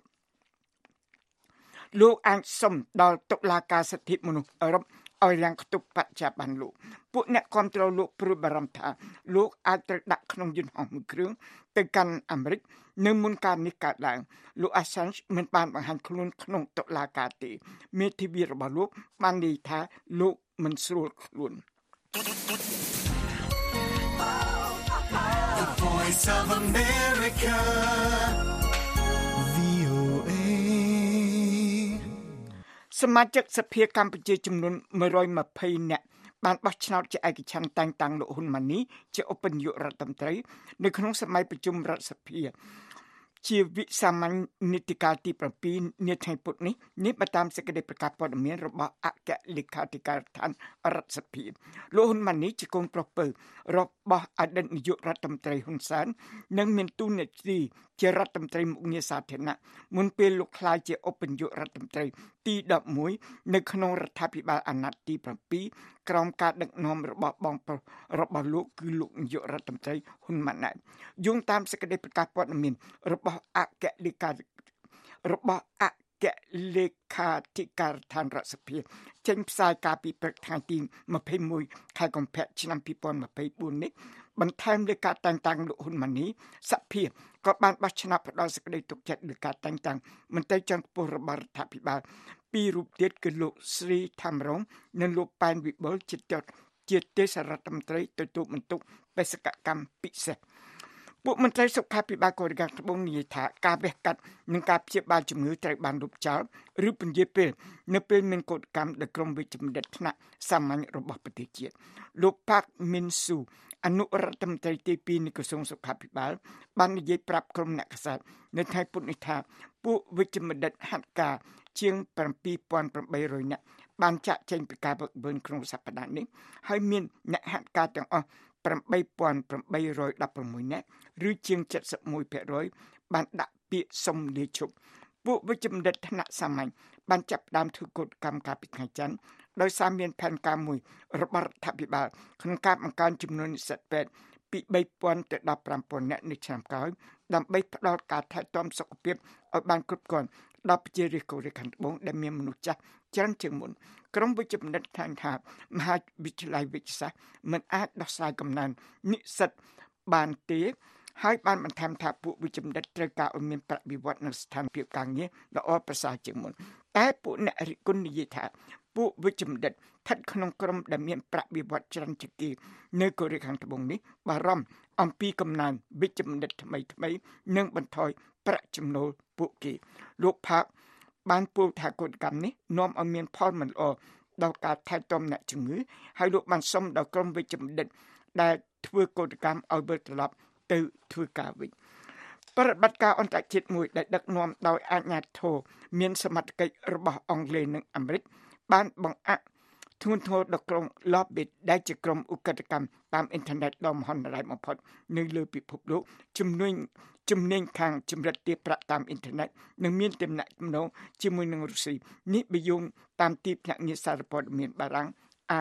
Speaker 5: លោកអាចសុំដល់តុលាការសិទ្ធិមនុស្សអឺរ៉ុបឲ្យរាំងខ្ទប់បច្ចុប្បន្នលោកពួកអ្នកគ្រប់គ្រងលោកព្រួយបារម្ភថាលោកអាចត្រូវដាក់ក្នុងយន្តហោះមួយគ្រឿងទៅកាន់អាមេរិកនៅមុនការនេះកើតឡើងលោក Assange មិនបានបង្ហាញខ្លួនក្នុងតុលាការទេមេធាវីរបស់លោកបាននិយាយថាលោកមិនស្រួលខ្លួន Voice of America VOA សមាជិកសភាកម្ពុជាចំនួន120នាក់បានបោះឆ្នោតជាឯកច្ឆន្ទតែងតាំងលោកហ៊ុនម៉ាណីជាឧបនាយករដ្ឋមន្ត្រីនៅក្នុងសម័យប្រជុំរដ្ឋសភា ជាវិសាមញ្ញនីតិកាលទី7នាថ្ងៃពុធនេះនេះបើតាមសេចក្តីប្រកាសព័ត៌មានរបស់អគ្គលេខាធិការដ្ឋានរដ្ឋសភាលោកហ៊ុនម៉ាណីជាកូនប្រុសពៅរបស់អតីតនាយករដ្ឋមន្ត្រីហ៊ុនសែននិងមានទូនាទីជារដ្ឋមន្ត្រីមុខងារសាធារណៈមុនពេលលោកក្លាយជាឧបនាយករដ្ឋមន្ត្រីទី11នៅក្នុងរដ្ឋាភិបាលអាណត្តិទី7ក្រោមការដឹកនាំរបស់បងប្រុសរបស់លោកគឺលោកនាយករដ្ឋមន្ត្រីហ៊ុនម៉ាណែតយោងតាមសេចក្តីប្រកាសព័ត៌មានរបស់អគ្គលេខារបស់អគ្គលេខាធិការដ្ឋានរដ្ឋសភាចេញផ្សាយកាលពីព្រឹកថ្ងៃទី21ខែកុម្ភៈឆ្នាំ2024នេះបន្ថែមលើការតែងតាំងលោកហ៊ុនម៉ាណីសភា ក៏បានបោះឆ្នោតផ្ដល់សេចក្តីទុកចិត្តលើការតែងតាំងមន្ត្រីជាន់ខ្ពស់របស់រដ្ឋាភិបាលពីររូបទៀតគឺលោកស្រីធម្មរង និងលោកប៉ែនវិបុលជាតជាទេសរដ្ឋមន្ត្រីទទួលបន្ទុកបេសកកម្មពិសេសពួកមន្ត្រីសុខាភិបាលកូរ៉េខាងត្បូងនិយាយថាការវះកាត់និងការព្យាបាលជំងឺត្រូវបានលុបចោលឬពន្យាពេលនៅពេលមានកោតកម្មដោយក្រុមវិជ្ជបណ្ឌិតថ្នាក់សាមញ្ញរបស់ប្រទេសជាតិលោកប៉ាក់មីនស៊ូ អនុរដ្ឋមន្ត្រីទី2នៃក្រសួងសុខាភិបាល បាននិយាយប្រាប់ក្រុមអ្នកកសែតនៅថ្ងៃពុធនេះថាពួកវិជ្ជបណ្ឌិតហាត់ការជាង7800នាក់បានចាក់ចែងពីការវឹកវើក្នុងសប្តាហ៍នេះហើយមានអ្នកហាត់ការទាំងអស់8816នាក់ឬជាង71%បានដាក់ពាក្យសុំលាឈប់ពួកវិជ្ជបណ្ឌិតថ្នាក់សាមញ្ញបានចាប់ផ្ដើមធ្វើកោតកម្មការពីថ្ងៃច័ន្ទ ដោយសារមានផែនការមួយរបស់រដ្ឋាភិបាលក្នុងការបង្កើនចំនួននិស្សិតពេទ្យពី3000ទៅដល់5000នាក់នៅឆ្នាំក្រោយដើម្បីផ្ដល់ការថែទាំសុខភាពឲ្យបានគ្រប់គ្រាន់ដល់ប្រជារាស្ត្រកូរ៉េខាងត្បូងដែលមានមនុស្សចាស់ច្រើនជាងមុនក្រមវិជ្ជបណ្ឌិតថាថាមហាវិទ្យាល័យវិទ្យាសាស្ត្រមិនអាចដោះស្រាយកំណើននិស្សិតបានទេហើយបានបន្ថែមថាពួកវិជ្ជបណ្ឌិតត្រូវការឲ្យមានប្រាក់បៀវត្សនៅស្ថានភាពការងារល្អប្រសើរជាងមុនតែពួកអ្នករិះគន់និយាយថា ពួកវិជ្ជបណ្ឌិតស្ថិតក្នុងក្រុមដែលមានប្រាក់បៀវត្សច្រើនជាងគេនៅកូរ៉េខាងត្បូងនេះបារម្ភអំពីកំណើនវិជ្ជបណ្ឌិតថ្មីថ្មីនិងបន្ថយប្រាក់ចំណូលពួកគេលោកផាកបានពោលថាកฎកម្មនេះនាំឲ្យមានផលមិនល្អដល់ការថែទាំអ្នកជំងឺហើយលោកបានសុំដល់ក្រុមវិជ្ជបណ្ឌិតដែលធ្វើកฎកម្មឲ្យវិលត្រឡប់ទៅធ្វើការវិញប្រតិបត្តិការអន្តរជាតិមួយដែលដឹកនាំដោយអាជ្ញាធរមានសមត្ថកិច្ចរបស់អង់គ្លេសនិងអាមេរិក បានបង្អាក់ធ្ងន់ធ្ងរដល់ក្រុម Lobbit ដែលជាក្រុមឧក្រិដ្ឋកម្មតាមអ៊ីនធឺណិតដ៏មហន្តរាយបំផុតនៅលើពិភពលោកជំនួយជំនាញខាងចម្រិតទាបប្រាក់តាមអ៊ីនធឺណិតនិងមានទំនាក់ទំនងជាមួយនឹងរុស្ស៊ីនេះបយងតាមទីភ្នាក់ងារសារព័ត៌មានបារាំង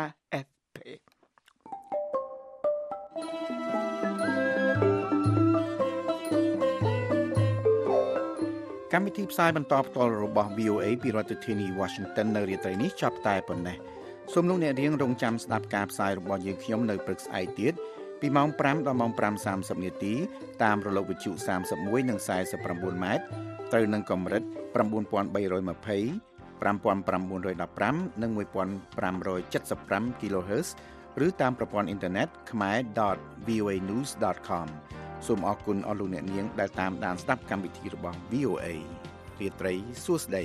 Speaker 5: AFP
Speaker 4: កម្មវិធីផ្សាយបន្តផ្ទាល់របស់ VOA ពីរដ្ឋធានី Washington នៅរាត្រីនេះចាប់តែប៉ុណ្ណេះសូមលោកអ្នករៀងរងចាំស្ដាប់ការផ្សាយរបស់យើងខ្ញុំនៅព្រឹកស្អែកទៀតពីម៉ោង5ដល់ម៉ោង5:30នាទីតាមរលកវិទ្យុ31និង49ម៉ែត្រត្រូវនឹងកម្រិត9320 5915និង1575 kHz ឬតាមប្រព័ន្ធអ៊ីនធឺណិត khmer.voanews.com សូមអរគុណអស់លោកអ្នកនាងដែលតាមដានស្ដាប់កម្មវិធីរបស់ VOA រាត្រីសួស្តី